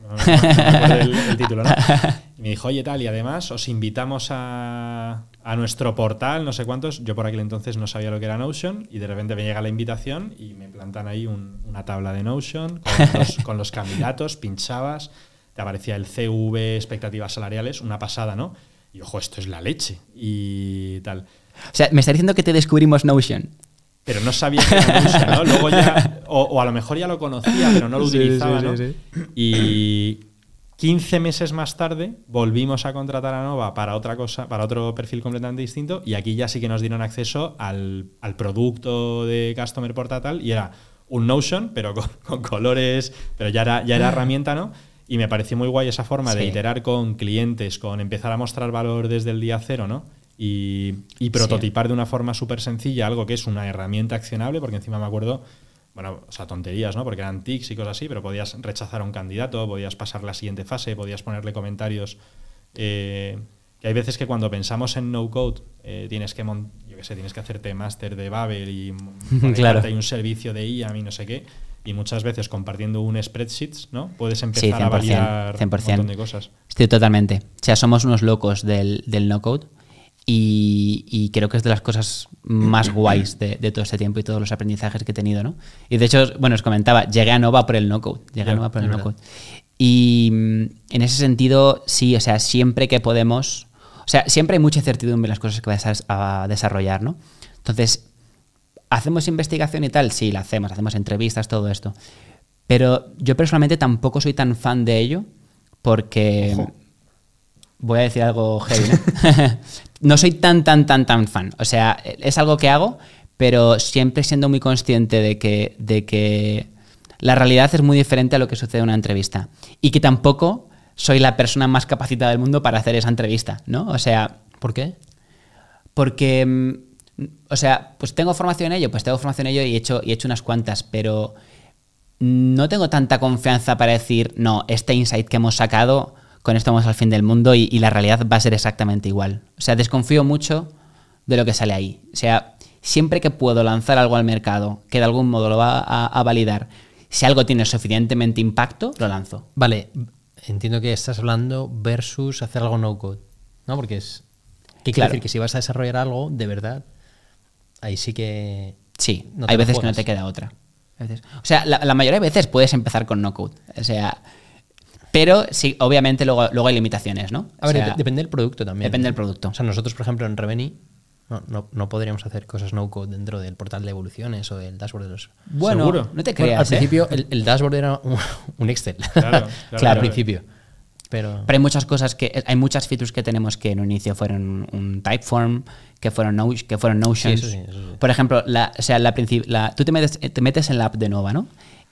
el, título, ¿no? Y me dijo, oye, tal, y además os invitamos a, a, nuestro portal, no sé cuántos. Yo por aquel entonces no sabía lo que era Notion y de repente me llega la invitación y me plantan ahí una tabla de Notion con los, con los candidatos, pinchabas, te aparecía el CV, expectativas salariales, una pasada, ¿no? Y ojo, esto es la leche y tal. O sea, me está diciendo que te descubrimos Notion. pero no sabía que era Notion, ¿no? Luego ya, o, o a lo mejor ya lo conocía, pero no lo Sí, utilizaba, sí, ¿no? sí, Y 15 meses más tarde volvimos a contratar a Nova para otra cosa, para otro perfil completamente distinto y aquí ya sí que nos dieron acceso al, al producto de Customer Portal y era un Notion, pero con, con colores, pero ya era, ya era herramienta, ¿no? Y me pareció muy guay esa forma de iterar con clientes, con empezar a mostrar valor desde el día cero, ¿no? Y, y prototipar de una forma súper sencilla algo que es una herramienta accionable, porque encima me acuerdo, bueno, o sea, tonterías, ¿no? Porque eran tics y cosas así, pero podías rechazar a un candidato, podías pasar la siguiente fase, podías ponerle comentarios. eh, que hay veces que cuando pensamos en no code, eh, tienes que yo qué sé, tienes que hacerte máster de Babel y Claro. hay un servicio de IAM y no sé qué. Y muchas veces compartiendo un spreadsheet, ¿no? Puedes empezar a 100%, validar 100%. un montón de cosas. Estoy totalmente. O sea, somos unos locos del, del no-code y, y creo que es de las cosas más guays de, de todo este tiempo y todos los aprendizajes que he tenido, ¿no? Y de hecho, bueno, os comentaba, llegué a Nova por el no-code. Llegué a Nova por el no-code. Y mm, en ese sentido, sí, o sea, siempre que podemos... O sea, siempre hay mucha incertidumbre en las cosas que vas a, a desarrollar, ¿no? Entonces, ¿hacemos investigación y tal? Sí, la hacemos, hacemos entrevistas, todo esto. Pero yo personalmente tampoco soy tan fan de ello porque... Ojo. Voy a decir algo heavy, ¿no? no soy tan, tan, tan, tan fan. O sea, es algo que hago, pero siempre siendo muy consciente de que, de que la realidad es muy diferente a lo que sucede en una entrevista. Y que tampoco soy la persona más capacitada del mundo para hacer esa entrevista, ¿no? O sea, ¿Por qué? porque, mm, o sea, pues tengo formación en ello, pues tengo formación en ello y he hecho, y he hecho unas cuantas, pero no tengo tanta confianza para decir, no, este insight que hemos sacado, con esto vamos al fin del mundo y, y la realidad va a ser exactamente igual. O sea, desconfío mucho de lo que sale ahí. O sea, siempre que puedo lanzar algo al mercado que de algún modo lo va a, a validar, si algo tiene suficientemente impacto, lo lanzo. Vale, entiendo que estás hablando versus hacer algo no code, ¿no? Porque es. ¿Qué quiere Claro. decir? Que si vas a desarrollar algo, de verdad, ahí sí que. Sí, No hay veces que no te queda otra. A veces- O sea, la, la mayoría de veces puedes empezar con no code. O sea, pero sí, obviamente luego, luego hay limitaciones, ¿no? A ver, O sea, dep- depende del producto también. depende ¿no? del producto. O sea, nosotros, por ejemplo, en Reveni no, no, no podríamos hacer cosas no code dentro del portal de evoluciones o del dashboard de los. Bueno, Seguro. no te Bueno, creas. al ¿eh? principio el, el dashboard era un, un Excel. Claro, claro, al principio. Pero. Pero hay muchas cosas que. Hay muchas features que tenemos que en un inicio fueron un Typeform, que fueron, no, que fueron Notions. Sí, eso sí, eso sí. Por ejemplo, la, o sea, la, princip- la- tú te metes, te metes en la app de Nova, ¿no?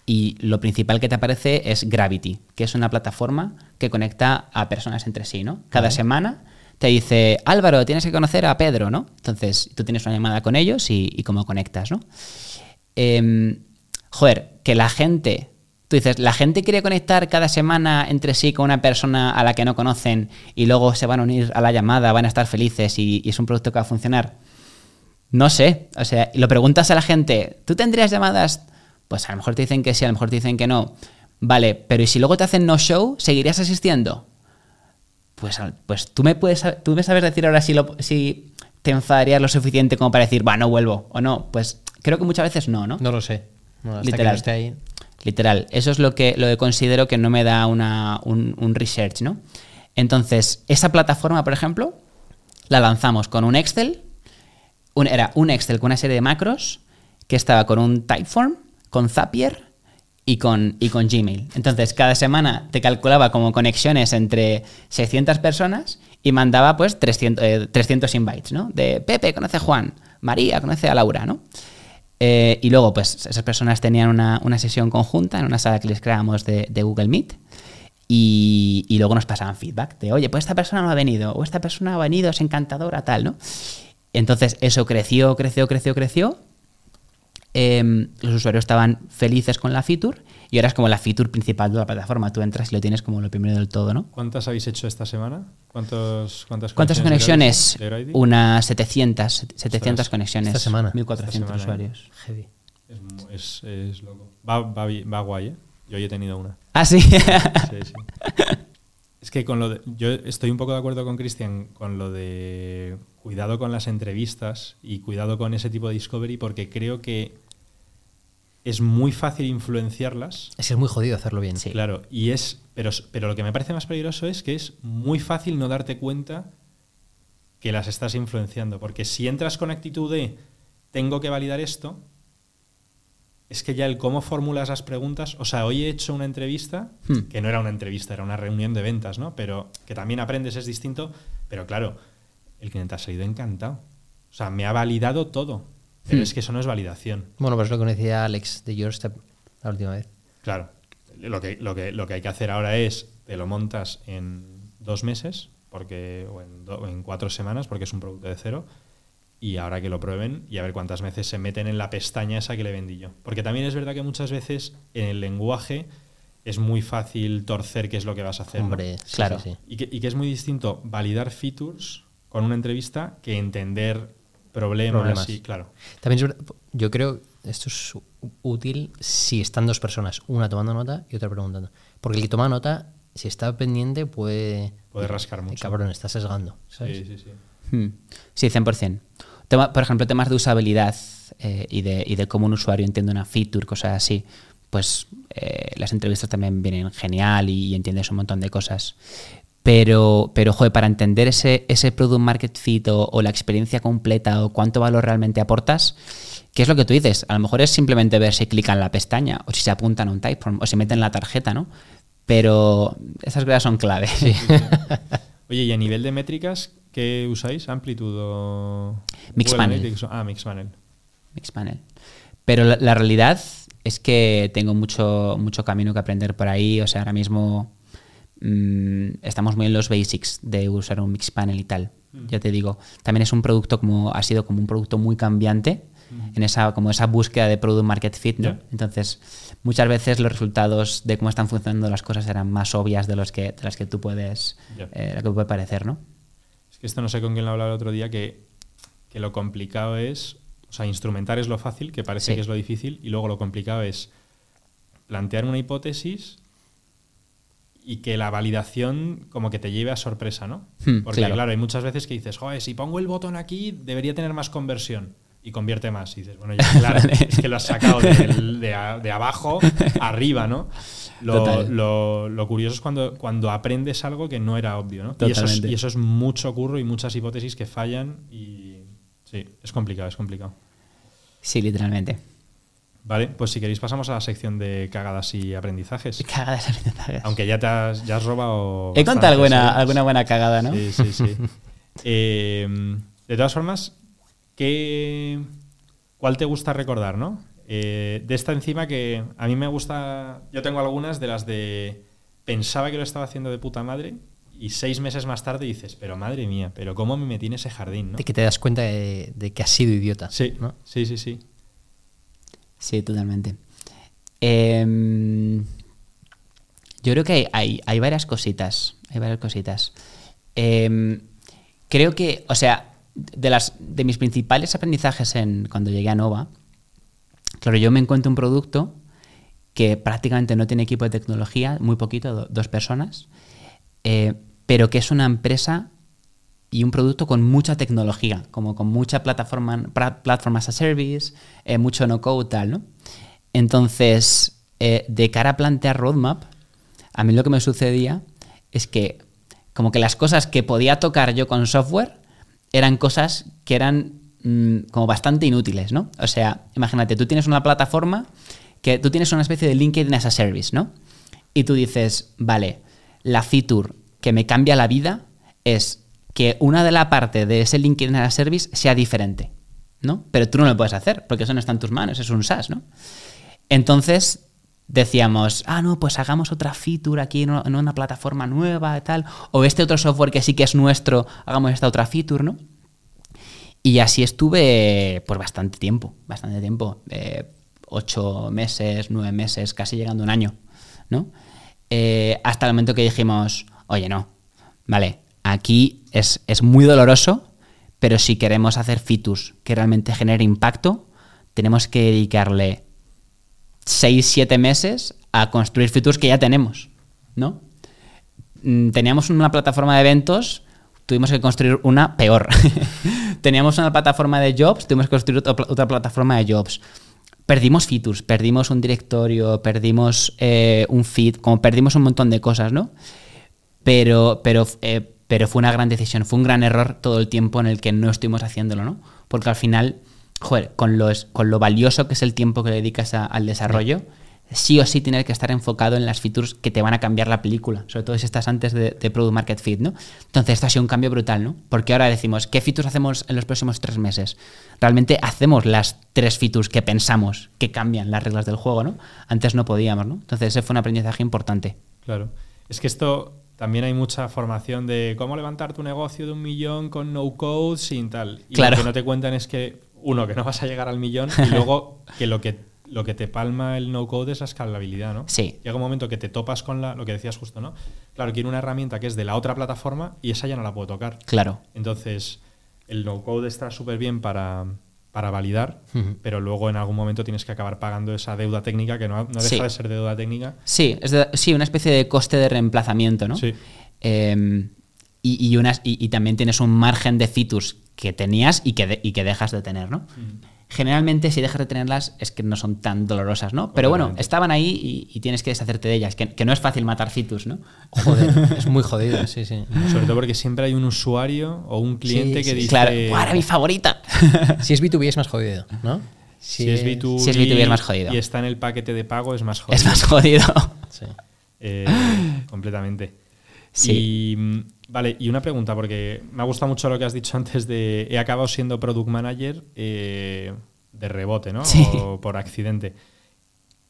Y lo principal que te aparece es Gravity, que es una plataforma que conecta a personas entre sí, ¿no? Cada semana te dice, Álvaro, tienes que conocer a Pedro, ¿no? Entonces tú tienes una llamada con ellos y, y cómo conectas, ¿no? Em, joder, que la gente, tú dices, la gente quiere conectar cada semana entre sí con una persona a la que no conocen y luego se van a unir a la llamada, van a estar felices y, y es un producto que va a funcionar. No sé, o sea, lo preguntas a la gente, ¿tú tendrías llamadas? Pues a lo mejor te dicen que sí, a lo mejor te dicen que no. Vale, pero ¿y si luego te hacen no show, seguirías asistiendo? Pues, pues tú me puedes tú me sabes decir ahora si, lo, si te enfadarías lo suficiente como para decir, va, no vuelvo o no. Pues creo que muchas veces no, ¿no? No lo sé. No, hasta que Literal. no esté ahí. Literal. Eso es lo que, lo que considero que no me da una, un, un research, ¿no? Entonces, esa plataforma, por ejemplo, la lanzamos con un Excel. un- era un Excel con una serie de macros que estaba con un Typeform, con Zapier y con, y con Gmail. Entonces, cada semana te calculaba como conexiones entre 600 personas y mandaba pues 300, eh, 300 invites, ¿no? De Pepe conoce a Juan, María conoce a Laura, ¿no? Eh, y luego, pues esas personas tenían una, una sesión conjunta en una sala que les creamos de, de Google Meet. Y, y luego nos pasaban feedback de, oye, pues esta persona no ha venido, o esta persona ha venido, es encantadora, tal, ¿no? Entonces eso creció, creció, creció, creció. Em, los usuarios estaban felices con la feature y ahora es como la feature principal de la plataforma. Tú entras y lo tienes como lo primero del todo, ¿no? ¿Cuántas habéis hecho esta semana? ¿Cuántos, ¿Cuántas ¿Cuántas conexiones? Unas 700, 700 Ostras, conexiones. esta semana. 1400 Esta semana, ¿eh? usuarios. Heavy. Es, es, es loco. Va, va, bi- va guay, ¿eh? Yo hoy he tenido una. Ah, sí. Sí, sí. Es que con lo de- yo estoy un poco de acuerdo con Cristian con lo de cuidado con las entrevistas y cuidado con ese tipo de discovery porque creo que es muy fácil influenciarlas. Es que es muy jodido hacerlo bien. Sí. Claro, y es pero, pero lo que me parece más peligroso es que es muy fácil no darte cuenta que las estás influenciando, porque si entras con actitud de tengo que validar esto, es que ya el cómo formulas las preguntas, o sea, hoy he hecho una entrevista, Hmm. que no era una entrevista, era una reunión de ventas, ¿no? Pero que también aprendes, es distinto, pero claro, el cliente ha salido encantado. O sea, me ha validado todo, pero Hmm. es que eso no es validación. Bueno, pues lo que decía Alex de Your Step la última vez. Claro, lo que, lo que, lo que hay que hacer ahora es, te lo montas en dos meses, porque, o en, do- o en cuatro semanas, porque es un producto de cero, y ahora que lo prueben y a ver cuántas veces se meten en la pestaña esa que le vendí yo. Porque también es verdad que muchas veces en el lenguaje es muy fácil torcer qué es lo que vas a hacer. Hombre, Claro. sí, sí. Y, que, y que es muy distinto validar features con una entrevista que entender problemas, Problemas. y claro. También es verdad, yo creo esto es útil si están dos personas, una tomando nota y otra preguntando. Porque el que toma nota, si está pendiente, puede. Puede rascar mucho. Cabrón, está sesgando. ¿sabes? Sí, sí, sí. Hmm. Sí, 100%. Tema- por ejemplo, temas de usabilidad eh, y, de, y de cómo un usuario entiende una feature, cosas así, pues eh, las entrevistas también vienen genial y, y entiendes un montón de cosas. Pero, pero joder, para entender ese, ese product market fit o, o la experiencia completa o cuánto valor realmente aportas, ¿qué es lo que tú dices? A lo mejor es simplemente ver si clican la pestaña o si se apuntan a un typeform o si meten la tarjeta, ¿no? Pero esas cosas son clave. Oye, y a nivel de métricas, ¿qué usáis? ¿Amplitude o...? Mixpanel. Ah, Mixpanel. Mixpanel. Pero la, la realidad es que tengo mucho, mucho camino que aprender por ahí. O sea, ahora mismo mm, estamos muy en los basics de usar un Mixpanel y tal. Ya te digo, también es un producto como, ha sido como un producto muy cambiante en esa, como esa búsqueda de product market fit, ¿no? Entonces, muchas veces los resultados de cómo están funcionando las cosas eran más obvias de los que, de las que tú puedes, Ya. eh, lo que puede parecer, ¿no? Es que esto no sé con quién lo hablaba el otro día, que, que lo complicado es... O sea, instrumentar es lo fácil, que parece Sí. que es lo difícil, y luego lo complicado es plantear una hipótesis y que la validación como que te lleve a sorpresa, ¿no? Hmm, Porque claro. claro. hay muchas veces que dices, joder, si pongo el botón aquí debería tener más conversión. Y convierte más. Y dices, bueno, ya claro, es que lo has sacado de, de abajo arriba, ¿no? Lo, lo- lo curioso es cuando, cuando aprendes algo que no era obvio, ¿no? Y eso, es, y eso es mucho curro y muchas hipótesis que fallan y sí, es complicado, es complicado. Sí, literalmente. Vale, pues si queréis pasamos a la sección de cagadas y aprendizajes. Cagadas aprendizajes. Aunque ya te has, ya has robado. He contado alguna, alguna buena cagada, ¿no? Sí, sí, sí. Eh, de todas formas, ¿qué, ¿cuál te gusta recordar, no? Eh, de esta encima que a mí me gusta. Yo tengo algunas de las de. Pensaba que lo estaba haciendo de puta madre y seis meses más tarde dices, pero madre mía, pero cómo me metí en ese jardín, ¿no? De que te das cuenta de, de que has sido idiota. Sí, ¿no? sí, sí, sí. Sí, totalmente. Em, yo creo que hay, hay- varias cositas. Hay varias cositas. Em, creo que, o sea, de, las, de mis principales aprendizajes en, cuando llegué a Nova, claro, yo me encuentro un producto que prácticamente no tiene equipo de tecnología, muy poquito, do- dos personas, eh, pero que es una empresa y un producto con mucha tecnología, como con mucha plataforma, platform as a service, eh, mucho no code, tal, ¿no? Entonces, eh, de cara a plantear roadmap, a mí lo que me sucedía es que como que las cosas que podía tocar yo con software eran cosas que eran mm, como bastante inútiles, ¿no? O sea, imagínate, tú tienes una plataforma que tú tienes una especie de LinkedIn as a service, ¿no? Y tú dices, vale, la feature que me cambia la vida es que una de la parte de ese LinkedIn as a service sea diferente, ¿no? Pero tú no lo puedes hacer porque eso no está en tus manos, es un SaaS, ¿no? Entonces decíamos, ah, no, pues hagamos otra feature aquí en una, plataforma nueva y tal, o este otro software que sí que es nuestro, hagamos esta otra feature, ¿no? Y así estuve por bastante tiempo, bastante tiempo, eh, ocho meses, nueve meses, casi llegando a un año, ¿no? Eh, hasta el momento que dijimos, oye, no, vale, aquí es, es muy doloroso, pero si queremos hacer features que realmente genere impacto, tenemos que dedicarle 6, 7 meses a construir features que ya tenemos, ¿no? Mm, Teníamos una plataforma de eventos, tuvimos que construir una peor. Teníamos una plataforma de jobs, tuvimos que construir otra, pla- otra plataforma de jobs. Perdimos features, perdimos un directorio, perdimos eh, un feed, como perdimos un montón de cosas, ¿no? Pero, pero, eh, pero fue una gran decisión, fue un gran error todo el tiempo en el que no estuvimos haciéndolo, ¿no? Porque al final joder, con, los, con lo valioso que es el tiempo que dedicas al desarrollo, sí o sí tienes que estar enfocado en las features que te van a cambiar la película, sobre todo si estás antes de, de Product Market Fit, ¿no? Entonces esto ha sido un cambio brutal, ¿no? Porque ahora decimos, ¿qué features hacemos en los próximos tres meses? Realmente hacemos las tres features que pensamos que cambian las reglas del juego, ¿no? Antes no podíamos, ¿no? Entonces ese fue un aprendizaje importante. Claro. Es que esto también hay mucha formación de cómo levantar tu negocio de un millón con no code sin tal. Y Claro. lo que no te cuentan es que, uno, que no vas a llegar al millón y luego que lo que lo que te palma el no code es la escalabilidad, ¿no? Sí. Llega un momento que te topas con la, lo que decías justo, ¿no? Claro, quiero una herramienta que es de la otra plataforma y esa ya no la puedo tocar. Claro. Entonces, el no-code está súper bien para, para validar, pero luego en algún momento tienes que acabar pagando esa deuda técnica que no, no deja Sí. de ser deuda técnica. Sí, es de- sí, una especie de coste de reemplazamiento, ¿no? Sí. Eh, y, y unas, y, y también tienes un margen de features que tenías y que, de- y que dejas de tener, ¿no? Generalmente, si dejas de tenerlas, es que no son tan dolorosas, ¿no? Pero bueno, estaban ahí y, y tienes que deshacerte de ellas, que, que no es fácil matar features, ¿no? Joder, es muy jodido, sí, sí. Sobre todo porque siempre hay un usuario o un cliente Sí, que sí. dice... Claro, ¡guau, era mi favorita! Si es B2B es más jodido, ¿no? Si es B2B, Si es B2B es más jodido. y está en el paquete de pago es más jodido. es más jodido. Sí. Eh, completamente. Sí. Y, mm, vale, y una pregunta, porque me ha gustado mucho lo que has dicho antes de he acabado siendo product manager eh, de rebote, ¿no? Sí. O por accidente.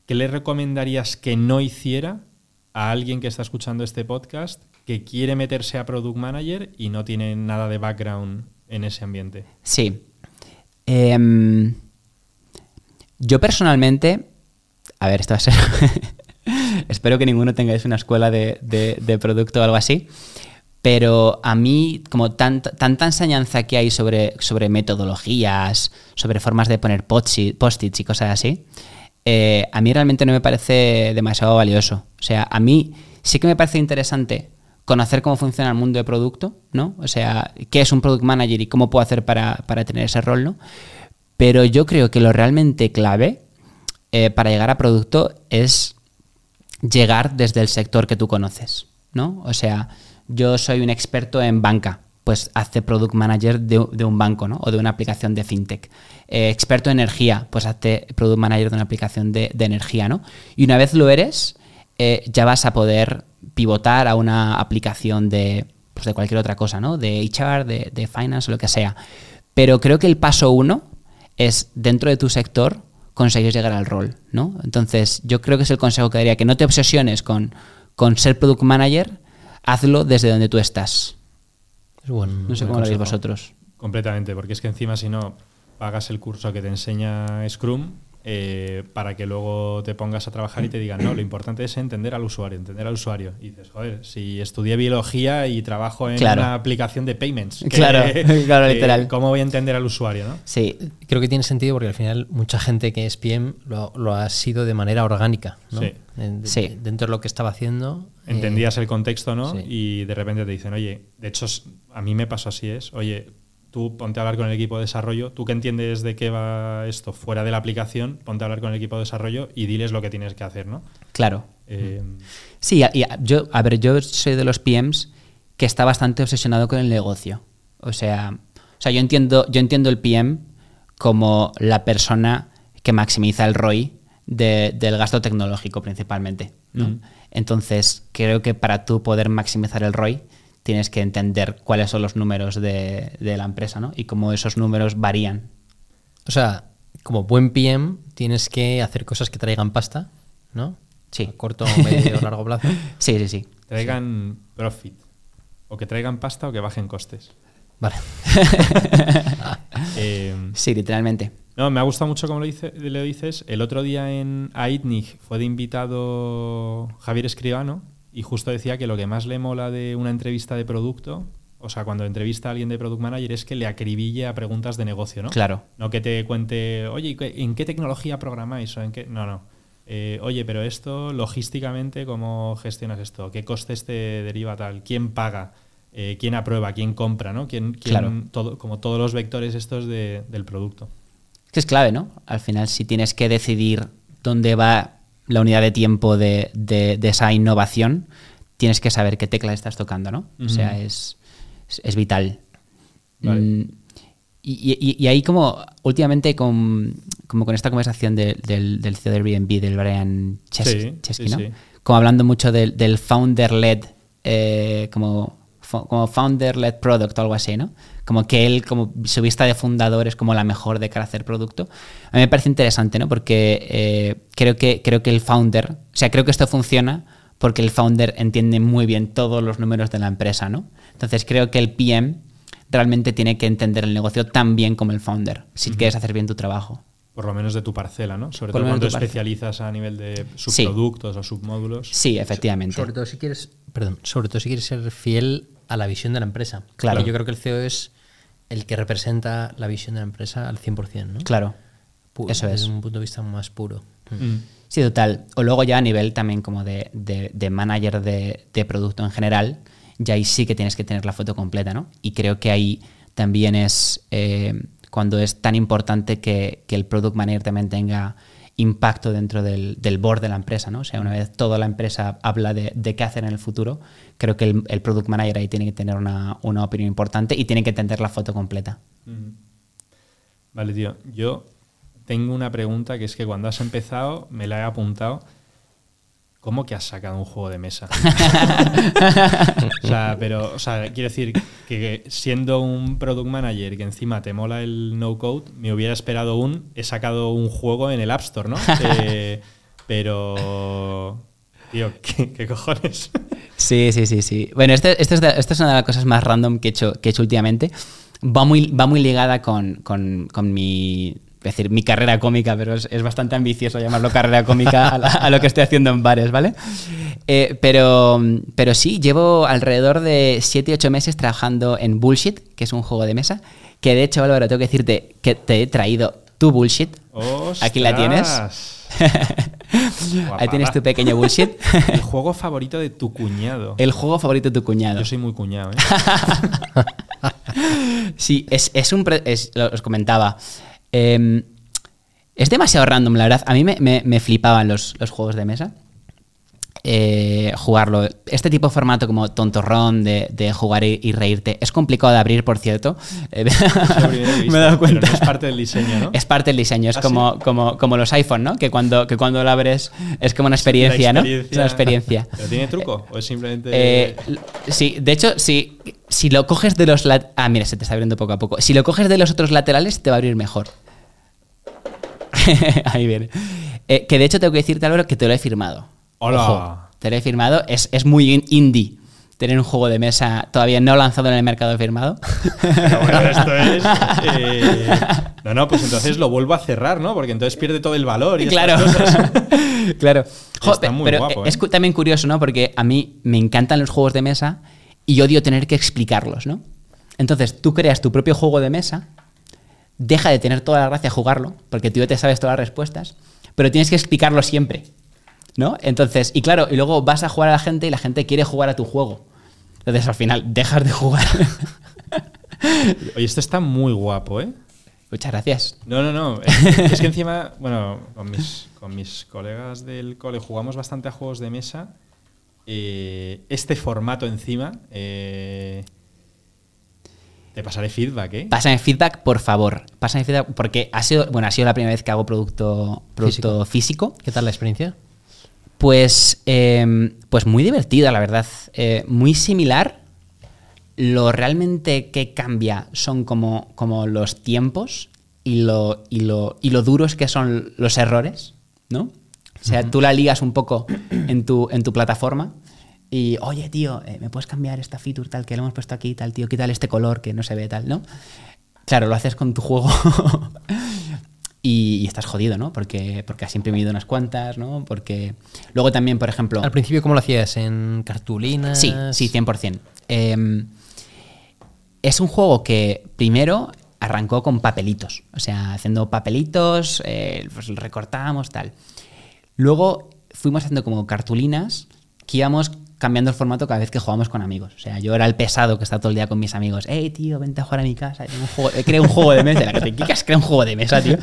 ¿Qué le recomendarías que no hiciera a alguien que está escuchando este podcast que quiere meterse a product manager y no tiene nada de background en ese ambiente? Sí. Em, yo personalmente, a ver, esto va a ser... Espero que ninguno tengáis una escuela de, de- de producto o algo así. Pero a mí, como tanta, tanta enseñanza que hay sobre, sobre metodologías, sobre formas de poner post-it- post-its y cosas así, eh, a mí realmente no me parece demasiado valioso. O sea, a mí sí que me parece interesante conocer cómo funciona el mundo de producto, ¿no? O sea, qué es un product manager y cómo puedo hacer para, para tener ese rol, ¿no? Pero yo creo que lo realmente clave eh, para llegar a producto es llegar desde el sector que tú conoces, ¿no? O sea, yo soy un experto en banca, pues hazte product manager de, un banco, ¿no? O de una aplicación de fintech. Eh, experto en energía, pues hazte product manager de una aplicación de, de energía, ¿no? Y una vez lo eres, eh, ya vas a poder pivotar a una aplicación de, pues de cualquier otra cosa, ¿no? De HR, de, de finance, lo que sea. Pero creo que el paso uno es dentro de tu sector conseguir llegar al rol, ¿no? Entonces, yo creo que es el consejo que daría, que no te obsesiones con, con ser product manager, hazlo desde donde tú estás. Es buen, No sé buen cómo lo veis vosotros. Completamente, porque es que encima si no pagas el curso que te enseña Scrum eh, para que luego te pongas a trabajar y te digan, no, lo importante es entender al usuario, entender al usuario. Y dices, joder, si estudié biología y trabajo en Claro. una aplicación de payments, Claro, claro, literal. ¿cómo voy a entender al usuario? ¿no? Sí, Creo que tiene sentido porque al final mucha gente que es PM lo, lo ha sido de manera orgánica, ¿no? Sí. En- Sí. Dentro de lo que estaba haciendo. eh, Entendías el contexto, ¿no? sí. Y de repente te dicen, oye, de hecho, a mí me pasó así, es, oye, tú ponte a hablar con el equipo de desarrollo, tú que entiendes de qué va esto fuera de la aplicación, ponte a hablar con el equipo de desarrollo y diles lo que tienes que hacer, ¿no? claro. Eh, Sí, y yo, a ver, yo soy de los PMs que está bastante obsesionado con el negocio. O sea, o sea yo, entiendo, yo entiendo el PM como la persona que maximiza el ROI de- del gasto tecnológico principalmente. ¿no? Entonces, creo que para tú poder maximizar el ROI tienes que entender cuáles son los números de, de la empresa ¿no? y cómo esos números varían. O sea, como buen PM tienes que hacer cosas que traigan pasta, ¿no? Sí. A corto, medio largo plazo. Sí, sí, sí. traigan profit. O que traigan pasta o que bajen costes. Vale. Eh, Sí, literalmente. no, me ha gustado mucho como lo, dice, lo dices. El otro día en AITNIC fue de invitado Javier Escribano y justo decía que lo que más le mola de una entrevista de producto, o sea, cuando entrevista a alguien de Product Manager, es que le acribille a preguntas de negocio, ¿no? Claro. No que te cuente, oye, ¿y qué- ¿en qué tecnología programáis? O en qué... No, no. Eh, oye, pero esto, logísticamente, ¿cómo gestionas esto? ¿Qué costes te deriva tal? ¿Quién paga? Eh, ¿Quién aprueba? ¿Quién compra? ¿no? ¿Quién, quién- Claro. todo, como todos los vectores estos de- del producto. Que es clave, ¿no? Al final, si tienes que decidir dónde va la unidad de tiempo de, de- de esa innovación, tienes que saber qué tecla estás tocando, ¿no? O sea, es, es, es vital. Vale. Mm, y, y- y ahí como últimamente con, como con esta conversación de- del, del CEO de Airbnb, del Brian Ches- Sí, Chesky, sí, ¿no? sí. Como hablando mucho del, del founder-led, eh, como, como founder-led product o algo así, ¿no? Como que él, como su vista de fundador es como la mejor de cara a hacer producto. A mí me parece interesante, ¿no? Porque eh, creo, que, creo que el founder, o sea, creo que esto funciona porque el founder entiende muy bien todos los números de la empresa, ¿no? Entonces creo que el PM realmente tiene que entender el negocio tan bien como el founder, si quieres hacer bien tu trabajo. Por lo menos de tu parcela, ¿no? Sobre Por todo cuando especializas a nivel de Sí. subproductos o submódulos. Sí, efectivamente. Sobre todo si quieres, perdón, sobre todo si quieres ser fiel a la visión de la empresa. Claro. Porque yo creo que el CEO es el que representa la visión de la empresa al 100%, ¿no? Claro. Pu- Eso es. Desde un punto de vista más puro. Mm. Sí, total. O luego ya a nivel también como de, de- de manager de, de producto en general, ya ahí sí que tienes que tener la foto completa, ¿no? Y creo que ahí también es eh, cuando es tan importante que, que el product manager también tenga impacto dentro del, del board de la empresa, ¿no? O sea, una vez toda la empresa habla de, de qué hacer en el futuro, creo que el, el product manager ahí tiene que tener una, una opinión importante y tiene que entender la foto completa. Vale, tío. Yo tengo una pregunta que es que cuando has empezado me la he apuntado. ¿Cómo que has sacado un juego de mesa? o sea, pero, o sea, quiero decir que siendo un product manager que encima te mola el no code, me hubiera esperado un. He sacado un juego en el App Store, ¿no? Eh, pero. Tío, ¿qué, qué cojones? Sí, sí, sí, sí. Bueno, este- esto, es de- es una de las cosas más random que he hecho, que he hecho últimamente. Va muy, va muy ligada con, con- con mi, es decir, mi carrera cómica, pero es, es bastante ambicioso llamarlo carrera cómica a, la- a lo que estoy haciendo en bares, ¿vale? Eh, pero, pero sí, llevo alrededor de 7-8 meses trabajando en Bullshit, que es un juego de mesa, que de hecho, Álvaro, tengo que decirte que te he traído tu Bullshit. Aquí la tienes. Ahí tienes tu pequeño Bullshit. El juego favorito de tu cuñado. El juego favorito de tu cuñado. Yo soy muy cuñado, ¿eh? Sí, es, es un. es- os comentaba. Eh, es demasiado random, la verdad. A mí me, me- me flipaban los, los juegos de mesa. Eh, jugarlo. Este tipo de formato como tontorrón de, de jugar y, y reírte. Es complicado de abrir, por cierto. Eh, he visto, me he dado cuenta. Pero no es parte del diseño, ¿no? Es parte del diseño, es ¿Ah, como, sí? como, como los iPhone, ¿no? Que cuando, que cuando lo abres es como una experiencia, ¿no? Es una experiencia. ¿Pero tiene truco? ¿O es simplemente.? Eh, sí, de hecho, si, si lo coges de los... lat- Ah, mira, se te está abriendo poco a poco. Si lo coges de los otros laterales, te va a abrir mejor. Ahí viene. Eh, que de hecho tengo que decirte, Álvaro, que te lo he firmado. ¡Hola! Ojo, te lo he firmado. Es, es muy in- indie tener un juego de mesa todavía no lanzado en el mercado firmado. Pero bueno, esto es. eh, No, no, pues entonces lo vuelvo a cerrar, ¿no? Porque entonces pierde todo el valor. Y claro. cosas. claro. Jo, Está pe- muy pero guapo, es ¿eh? cu- también curioso, ¿no? Porque a mí me encantan los juegos de mesa y odio tener que explicarlos, ¿no? Entonces tú creas tu propio juego de mesa, deja de tener toda la gracia jugarlo, porque tú ya te sabes todas las respuestas, pero tienes que explicarlo siempre, ¿no? Entonces, y claro, y luego vas a jugar a la gente y la gente quiere jugar a tu juego. Entonces al final dejas de jugar. Oye, esto está muy guapo, ¿eh? Muchas gracias. No, no, no. Es, es que encima, bueno, con mis, con mis colegas del cole jugamos bastante a juegos de mesa. Eh, este formato encima. eh, te pasaré feedback, ¿eh? Pásame feedback, por favor. Pásame feedback, porque ha sido, bueno, ha sido la primera vez que hago producto, producto físico. ¿Qué tal la experiencia? Pues, eh, pues muy divertida, la verdad. Eh, muy similar. Lo realmente que cambia son como, como los tiempos y lo, y, lo, y lo duros que son los errores, ¿no? O sea, tú la ligas un poco en tu, en tu plataforma y, oye, tío, eh, ¿me puedes cambiar esta feature tal que le hemos puesto aquí, tal, tío? ¿Qué tal este color que no se ve tal, no? Claro, lo haces con tu juego y, y estás jodido, ¿no? Porque, porque has imprimido unas cuantas, ¿no? Porque luego también, por ejemplo... Al principio, ¿cómo lo hacías? ¿En cartulinas? Sí, sí, 100%. Eh, es un juego que primero arrancó con papelitos, o sea, haciendo papelitos, eh, pues recortábamos, tal. Luego fuimos haciendo como cartulinas que íbamos cambiando el formato cada vez que jugábamos con amigos. O sea, yo era el pesado que está todo el día con mis amigos. Hey, tío, vente a jugar a mi casa. Un juego, he creado un juego de mesa. La que te crea un juego de mesa, tío.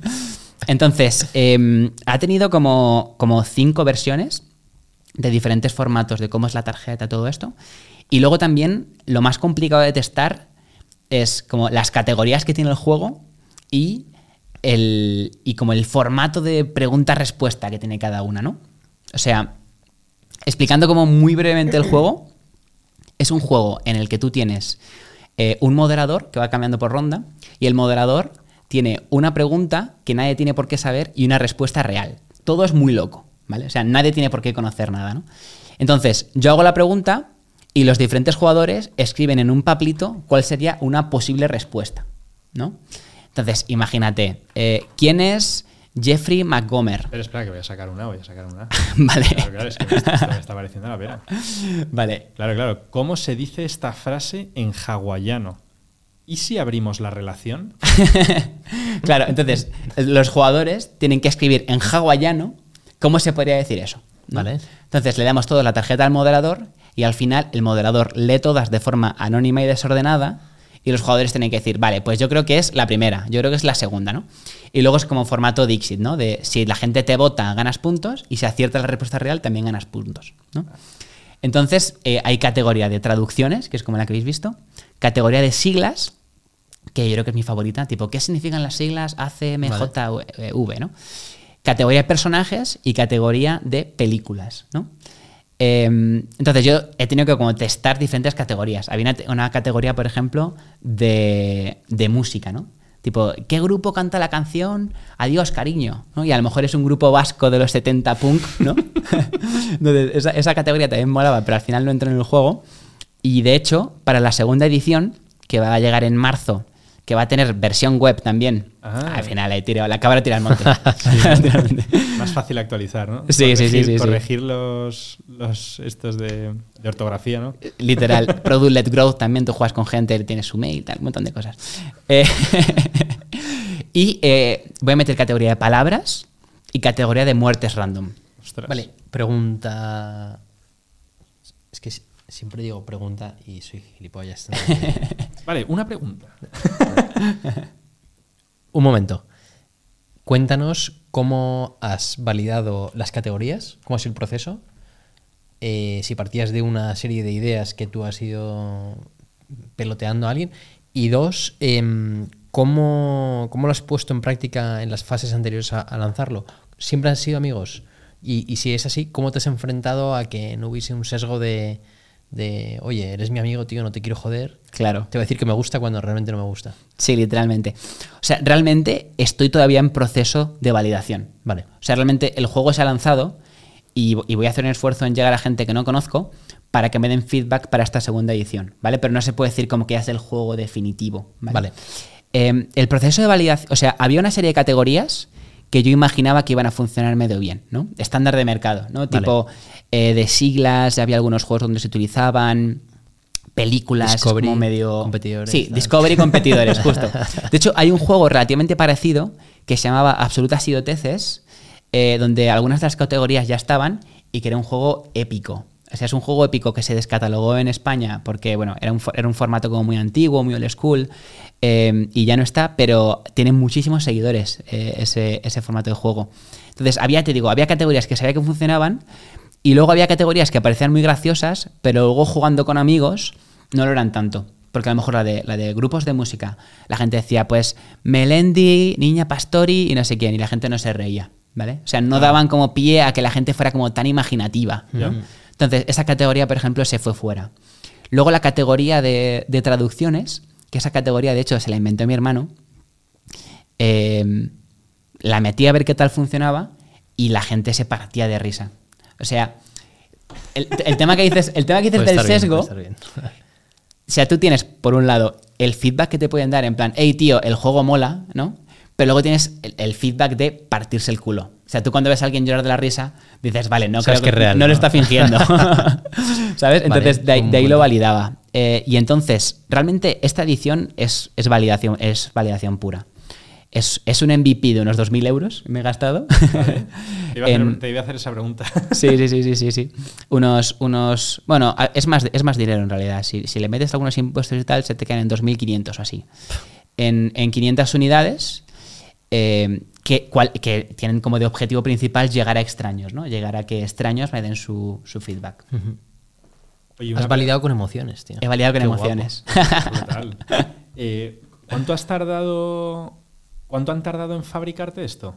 Entonces, eh, ha tenido como, como cinco versiones de diferentes formatos de cómo es la tarjeta, todo esto. Y luego también lo más complicado de testar es como las categorías que tiene el juego y, el, y como el formato de pregunta-respuesta que tiene cada una, ¿no? O sea, explicando como muy brevemente el juego, es un juego en el que tú tienes eh, un moderador que va cambiando por ronda y el moderador tiene una pregunta que nadie tiene por qué saber y una respuesta real. Todo es muy loco, ¿vale? O sea, nadie tiene por qué conocer nada, ¿no? Entonces, yo hago la pregunta y los diferentes jugadores escriben en un papelito cuál sería una posible respuesta, ¿no? Entonces, imagínate, eh, ¿quién es Jeffrey McGomer? Pero espera, que voy a sacar una, voy a sacar una. vale. Claro, claro, es que me está, me está pareciendo la pena. Vale. Claro, claro. ¿Cómo se dice esta frase en hawaiano? ¿Y si abrimos la relación? claro, entonces, los jugadores tienen que escribir en hawaiano cómo se podría decir eso. ¿no? Vale. Entonces le damos toda la tarjeta al moderador y al final el moderador lee todas de forma anónima y desordenada y los jugadores tienen que decir, vale, pues yo creo que es la primera, yo creo que es la segunda, ¿no? Y luego es como formato Dixit, ¿no? De si la gente te vota, ganas puntos y si acierta la respuesta real, también ganas puntos, ¿no? Entonces eh, hay categoría de traducciones, que es como la que habéis visto, categoría de siglas, que yo creo que es mi favorita, tipo, ¿qué significan las siglas ACMJV, ¿no? Categoría de personajes y categoría de películas, ¿no? Eh, entonces yo he tenido que como testar diferentes categorías. Había una, una categoría, por ejemplo, de, de música, ¿no? Tipo, ¿qué grupo canta la canción Adiós, cariño? ¿no? Y a lo mejor es un grupo vasco de los 70 punk, ¿no? Entonces, esa, esa categoría también molaba, pero al final no entró en el juego. Y de hecho, para la segunda edición, que va a llegar en marzo, que va a tener versión web también. Ah. Al final he tirado, la de tirar al monte. Literalmente. Más fácil actualizar, ¿no? Sí, sí, sí, Corregir- sí, sí. Corregir los, los estos de, de ortografía, ¿no? Literal. Product Led Growth también, tú juegas con gente, tienes su mail, tal, un montón de cosas. Eh, y eh, voy a meter categoría de palabras y categoría de muertes random. Ostras. Vale, pregunta. Es que si- siempre digo pregunta y soy gilipollas. Vale, una pregunta. Un momento. Cuéntanos cómo has validado las categorías, cómo ha sido el proceso. Eh, si partías de una serie de ideas que tú has ido peloteando a alguien. Y dos, em, ¿cómo, cómo lo has puesto en práctica en las fases anteriores a, a lanzarlo? ¿Siempre han sido amigos? Y, y si es así, ¿cómo te has enfrentado a que no hubiese un sesgo de, de, oye, eres mi amigo, tío, no te quiero joder? Claro. Te voy a decir que me gusta cuando realmente no me gusta. Sí, literalmente. O sea, realmente estoy todavía en proceso de validación. Vale. O sea, realmente el juego se ha lanzado y, y voy a hacer un esfuerzo en llegar a gente que no conozco para que me den feedback para esta segunda edición, ¿vale? Pero no se puede decir como que ya es el juego definitivo, ¿vale? Vale. Eh, el proceso de validación, o sea, había una serie de categorías que yo imaginaba que iban a funcionar medio bien, ¿no? Estándar de mercado, ¿no? Vale. Tipo eh, de siglas, había algunos juegos donde se utilizaban, películas Discovery, como medio... competidores, Sí. Discovery competidores, justo. De hecho, hay un juego relativamente parecido que se llamaba Absolutas Idioteces, eh, donde algunas de las categorías ya estaban y que era un juego épico. O sea, es un juego épico que se descatalogó en España porque, bueno, era un, era un formato como muy antiguo, muy old school, eh, y ya no está, pero tiene muchísimos seguidores eh, ese, ese formato de juego. Entonces, había, te digo, había categorías que sabía que funcionaban y luego había categorías que parecían muy graciosas, pero luego jugando con amigos no lo eran tanto. Porque a lo mejor la de, la de grupos de música, la gente decía, pues, Melendi, Niña Pastori y no sé quién, y la gente no se reía, ¿vale? O sea, no daban como pie a que la gente fuera como tan imaginativa. ¿no? Entonces, esa categoría, por ejemplo, se fue fuera. Luego la categoría de, de traducciones, que esa categoría, de hecho, se la inventó mi hermano, eh, la metí a ver qué tal funcionaba y la gente se partía de risa. O sea, el, el tema que dices, el tema que dices del bien, sesgo, o sea, tú tienes, por un lado, el feedback que te pueden dar en plan, hey tío, el juego mola, ¿no? Pero luego tienes el, el feedback de partirse el culo. O sea, tú cuando ves a alguien llorar de la risa, dices, vale, no creo que real, no, lo está fingiendo. ¿Sabes? Entonces, de, ahí- de lo validaba. Eh, y entonces, realmente esta edición es, es validación, es validación pura. Es, es un MVP de unos 2.000 euros, me he gastado. Te iba, a hacer, En- te iba a hacer esa pregunta. Sí, sí, sí, sí, sí, sí. Unos, unos. Bueno, es más, es más dinero en realidad. Si, si le metes algunos impuestos y tal, se te quedan en 2.500 o así. En, en 500 unidades, eh, que, cual- que tienen como de objetivo principal llegar a extraños, ¿no? Llegar a que extraños me den su, su feedback. Oye, Has validado con emociones, tío. He validado con Qué emociones. Eh, ¿Cuánto has tardado? ¿Cuánto han tardado en fabricarte esto?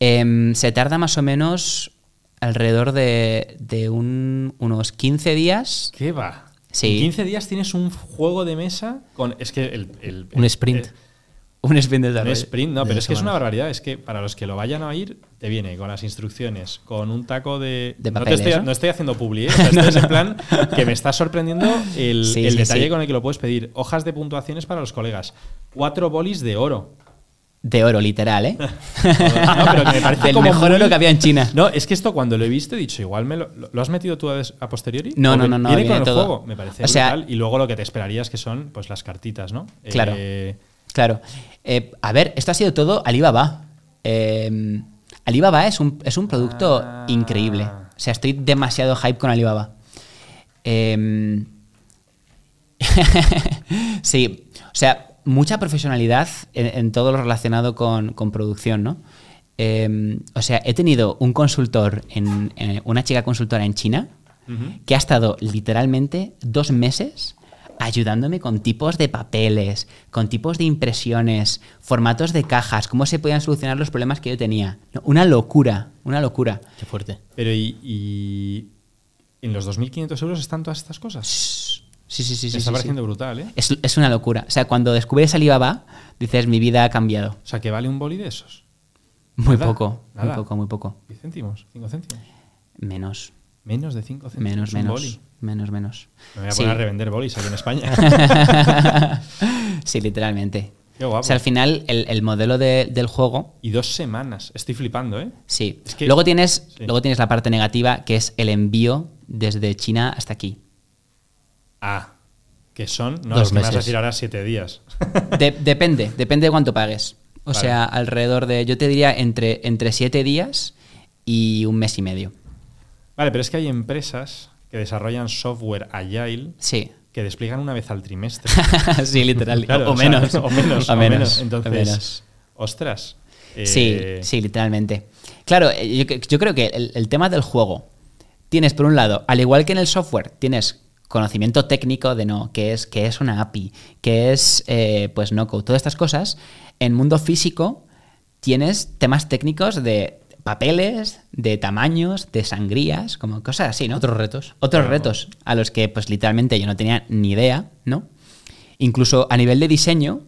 Em, se tarda más o menos alrededor de, de un- unos 15 días. ¿Qué va? Sí. En 15 días tienes un juego de mesa con. Es que el. el- Un sprint. el- Un sprint de un sprint, no, pero es que es una barbaridad. Es que para los que lo vayan a oír, te viene con las instrucciones, con un taco de. De no, te papeles, estoy, ¿no? no estoy haciendo publi, ¿eh? O sea, esto es en plan que me está sorprendiendo el, Sí, el sí, detalle sí. con el que lo puedes pedir. Hojas de puntuaciones para los colegas. Cuatro bolis de oro. De oro, literal, ¿eh? No, pero que me parece Del como mejor muy- oro que había en China. No, es que esto cuando lo he visto he dicho, igual me lo, lo- ¿lo has metido tú a, posteriori. No, ¿O no, no, no, Viene viene con el todo. juego, me parece O sea-. Y luego lo que te esperarías que son pues las cartitas, ¿no? Claro. Eh, Claro. Eh, a ver, esto ha sido todo Alibaba. Eh, Alibaba es un, es un producto Ah. increíble. O sea, estoy demasiado hype con Alibaba. Eh, sí, o sea, mucha profesionalidad en, en todo lo relacionado con, con producción, ¿no? Eh, o sea, he tenido un consultor, en, en- una chica consultora en China, que ha estado literalmente dos meses ayudándome con tipos de papeles, con tipos de impresiones, formatos de cajas, cómo se podían solucionar los problemas que yo tenía. No, Una locura, una locura. Qué fuerte. Pero y, y en los 2.500 euros están todas estas cosas. Sí, sí, sí, me sí. está sí, pareciendo sí. brutal, ¿eh? Es, es una locura. O sea, cuando descubres Alibaba, dices, mi vida ha cambiado. O sea, que vale un boli de esos. Muy Nada, poco, muy poco, muy poco. 10 céntimos, 5 céntimos. Menos, Menos de 5 céntimos. menos, un menos, boli. Menos, menos. Me voy a Sí. poner a revender bolis aquí en España. sí, literalmente. Qué guapo. O sea, al final, el, el modelo de- del juego y dos semanas. Estoy flipando, ¿eh? Sí. Es que- luego, tienes, sí. luego tienes la parte negativa, que es el envío desde China hasta aquí. Ah, que son. No, Dos es que me vas a meses. decir ahora 7 días. De- depende, depende de cuánto pagues. O Vale. sea, alrededor de, yo te diría, entre, entre siete días y un mes y medio. vale, pero es que hay empresas que desarrollan software agile Sí. que despliegan una vez al trimestre. sí, literal. Claro, o, o sea, menos. o menos. O menos. Entonces, o menos. ostras. eh, Sí, sí, literalmente. Claro, eh, yo, yo creo que el, el tema del juego, tienes por un lado, al igual que en el software, tienes conocimiento técnico de no, qué es, qué es una API, qué es eh, pues no code, todas estas cosas. En mundo físico tienes temas técnicos de papeles, de tamaños, de sangrías, como cosas así, ¿no? Otros retos. Otros Claro. retos a los que pues literalmente yo no tenía ni idea, ¿no? Incluso a nivel de diseño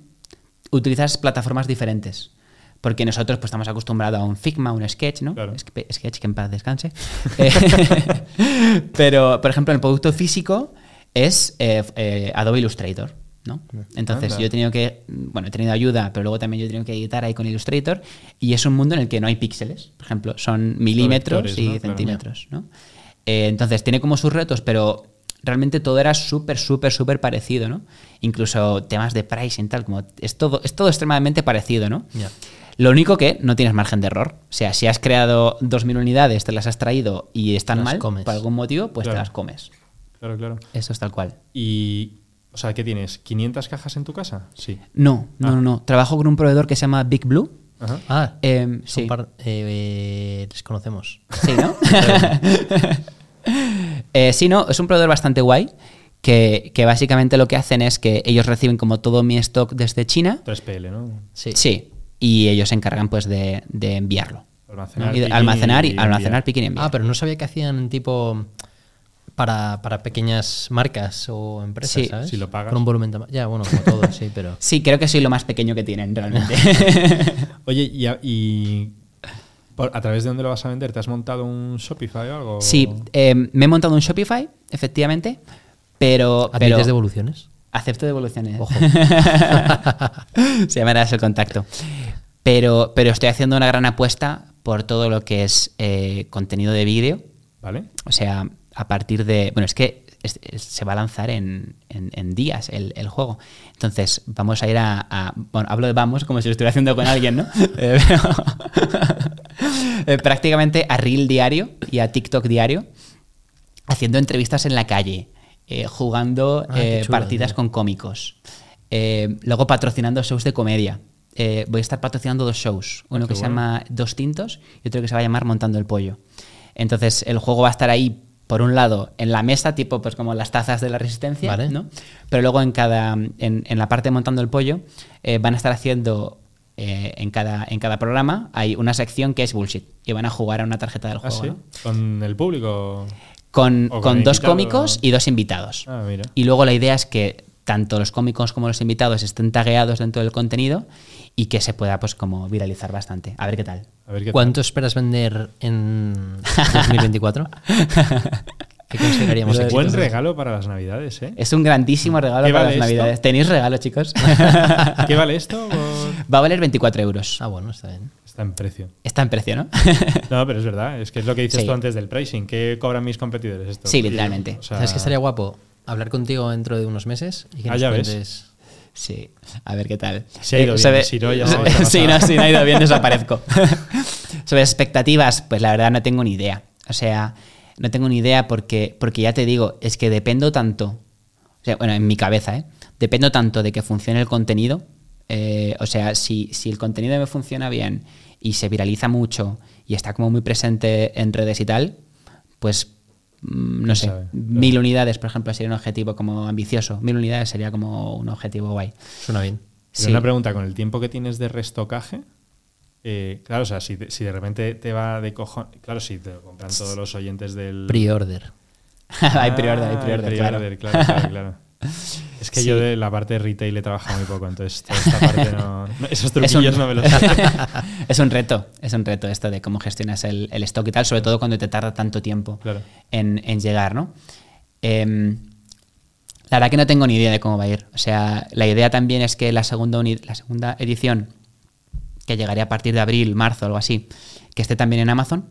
utilizas plataformas diferentes. Porque nosotros pues estamos acostumbrados a un Figma, un Sketch, ¿no? Claro. Sketch que en paz descanse. Pero, por ejemplo, el producto físico es eh, eh, Adobe Illustrator, ¿no? Entonces Anda. yo he tenido que, bueno, he tenido ayuda, pero luego también yo he tenido que editar ahí con Illustrator y es un mundo en el que no hay píxeles, por ejemplo, son milímetros vectores, y ¿no? Claro. centímetros, ¿no? Eh, entonces tiene como sus retos, pero realmente todo era súper, súper, súper parecido, ¿no? Incluso temas de pricing, tal, como es todo, es todo extremadamente parecido, ¿no? Lo único que no tienes margen de error. O sea, si has creado 2.000 unidades, te las has traído y están mal, comes. por algún motivo, pues Claro. te las comes. Claro, claro. Eso es tal cual. Y. O sea, ¿qué tienes? ¿500 cajas en tu casa? Sí. No, no, Ah. no, no. Trabajo con un proveedor que se llama Big Blue. Ajá. Ah, son sí. par- eh, les conocemos. Sí, ¿no? Eh, sí, no, es un proveedor bastante guay. Que, que básicamente lo que hacen es que ellos reciben como todo mi stock desde China. 3PL, ¿no? Sí. Sí. Y ellos se encargan pues de, de enviarlo. Almacenar, Y de almacenar y, enviar. almacenar, picking y enviar. Ah, pero no sabía que hacían tipo para, para pequeñas marcas o empresas, Sí. ¿sabes? Si lo pagas. Con un volumen tam- Ya, bueno, como todo, sí, pero. Sí, creo que soy lo más pequeño que tienen realmente. Oye, y, a, y por- a través de dónde lo vas a vender? ¿Te has montado un Shopify o algo? sí, eh, me he montado un Shopify, efectivamente, pero... pero ¿Admites devoluciones? Acepto devoluciones. Ojo. Se llamará ese contacto. Pero, pero estoy haciendo una gran apuesta por todo lo que es eh, contenido de vídeo. ¿Vale? O sea, a partir de. Bueno, es que es- es- se va a lanzar en, en- en días el, el juego. Entonces, vamos a ir a, a- Bueno, hablo de vamos como si lo estuviera haciendo con alguien, ¿no? Eh, pero- eh, prácticamente a Reel diario y a TikTok diario, haciendo entrevistas en la calle, eh, jugando Ah, eh, chulo, partidas tío. con cómicos, luego patrocinando shows de comedia. Voy a estar patrocinando dos shows, uno Ah, qué que se llama Dos Tintos y otro que se va a llamar Montando el Pollo. Entonces el juego va a estar ahí por un lado, en la mesa, tipo pues como las tazas de la resistencia, Vale. ¿no? Pero luego en cada, en, en la parte de montando el pollo, eh, van a estar haciendo eh, en, cada, en cada programa hay una sección que es bullshit y van a jugar a una tarjeta del ¿Ah, juego. sí? ¿no? ¿Con el público? Con, con con dos cómicos y dos invitados. Ah, mira. Y luego la idea es que tanto los cómicos como los invitados estén tagueados dentro del contenido y que se pueda pues como viralizar bastante. A ver qué tal. A ver qué tal. ¿Cuánto esperas vender en 2024? ¿Qué consideraríamos Buen éxito? regalo para las navidades, ¿eh? Es un grandísimo regalo ¿Qué para vale las esto? navidades. ¿Tenéis regalo, chicos? ¿Qué vale esto? Por- Va a valer 24 euros. Ah, bueno, está bien. Está en precio. Está en precio, ¿no? No, pero es verdad. Es que es lo que dices Sí. tú antes del pricing. ¿Qué cobran mis competidores esto? Sí, literalmente. O sea, ¿Sabes que estaría guapo? Hablar contigo dentro de unos meses y que Ah, nos ya ves. Sí, a ver qué tal. Si ha ido Eh, bien, sobre- si no, ya no, si no ha ido bien, desaparezco. sobre expectativas, pues la verdad no tengo ni idea. O sea, no tengo ni idea porque, porque ya te digo, es que dependo tanto, o sea, bueno, en mi cabeza, ¿eh? Dependo tanto de que funcione el contenido. eh, o sea, si, si el contenido me funciona bien y se viraliza mucho y está como muy presente en redes y tal, pues no ¿Quién sé, sabe? mil unidades, por ejemplo, sería un objetivo como ambicioso. Mil unidades sería como un objetivo guay. Suena bien. Sí. una pregunta, con el tiempo que tienes de restocaje, eh, claro, o sea, si, de- si de repente te va de cojón, claro, si te lo compran todos los oyentes del... Pre-order. hay pre-order, hay Ah, pre-order, el claro. pre-order, claro, claro, claro. Es que Sí. yo de la parte de retail he trabajado muy poco, entonces toda esta parte no... no- esos Es truquillos un- no me los sé. es un reto, es un reto esto de cómo gestionas el, el stock y tal, sobre todo cuando te tarda tanto tiempo Claro. en, en llegar, ¿no? Em, la verdad que no tengo ni idea de cómo va a ir. O sea, la idea también es que la segunda, la segunda edición, que llegaría a partir de abril, marzo, algo así, que esté también en Amazon.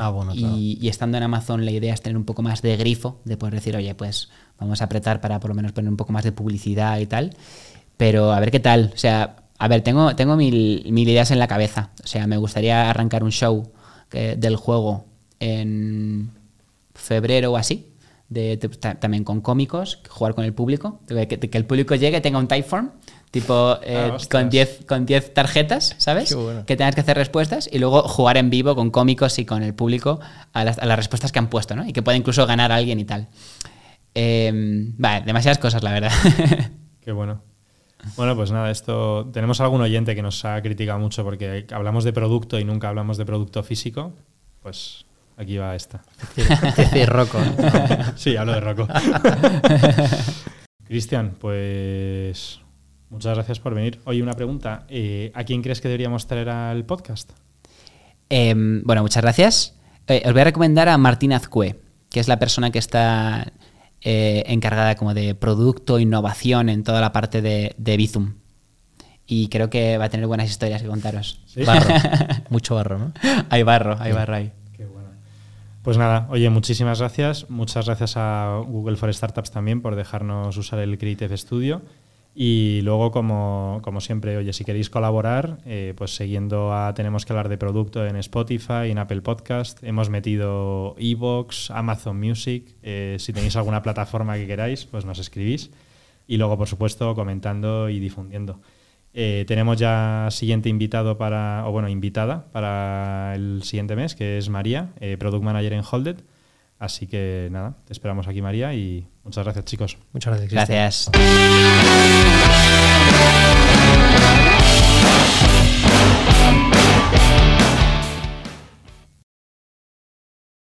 Ah, bueno, claro. Y, y estando en Amazon, la idea es tener un poco más de grifo, de poder decir, oye, pues vamos a apretar para por lo menos poner un poco más de publicidad y tal. Pero a ver qué tal. O sea, a ver, tengo, tengo mil, mil ideas en la cabeza. O sea, me gustaría arrancar un show que- del juego en febrero o así. De, de- ta- también con cómicos, jugar con el público, que el público llegue, tenga un typeform, tipo eh, ostras. con 10 con 10 tarjetas, ¿sabes? Qué bueno. Que tengas que hacer respuestas y luego jugar en vivo con cómicos y con el público a las, a las respuestas que han puesto, ¿no? Y que pueda incluso ganar a alguien y tal. Eh, vale, demasiadas cosas, la verdad. Qué bueno. Bueno, pues nada, esto. Tenemos algún oyente que nos ha criticado mucho porque hablamos de producto y nunca hablamos de producto físico. Pues aquí va esta. Dice Rocco. Sí, hablo de Rocco. Cristian, pues muchas gracias por venir. Oye, una pregunta. eh, ¿A quién crees que deberíamos traer al podcast? Eh, bueno, muchas gracias. Eh, os voy a recomendar a Martín Azcue, que es la persona que está eh, encargada como de producto, innovación en toda la parte de, de Bizum. Y creo que va a tener buenas historias que contaros. ¿Sí? Barro. Mucho barro, ¿no? hay barro, hay barro ahí. Qué bueno. Pues nada, oye, muchísimas gracias. Muchas gracias a Google for Startups también por dejarnos usar el Creative Studio. Y luego, como, como siempre, oye, si queréis colaborar, eh, pues siguiendo a Tenemos que hablar de producto en Spotify, en Apple Podcast, hemos metido Evox, Amazon Music. eh, si tenéis alguna plataforma que queráis, pues nos escribís. Y luego, por supuesto, comentando y difundiendo. Eh, tenemos ya siguiente invitado para, o bueno, invitada para el siguiente mes, que es María, Product Manager en Holded. Así que nada, te esperamos aquí, María, y muchas gracias, chicos. Muchas gracias. Gracias.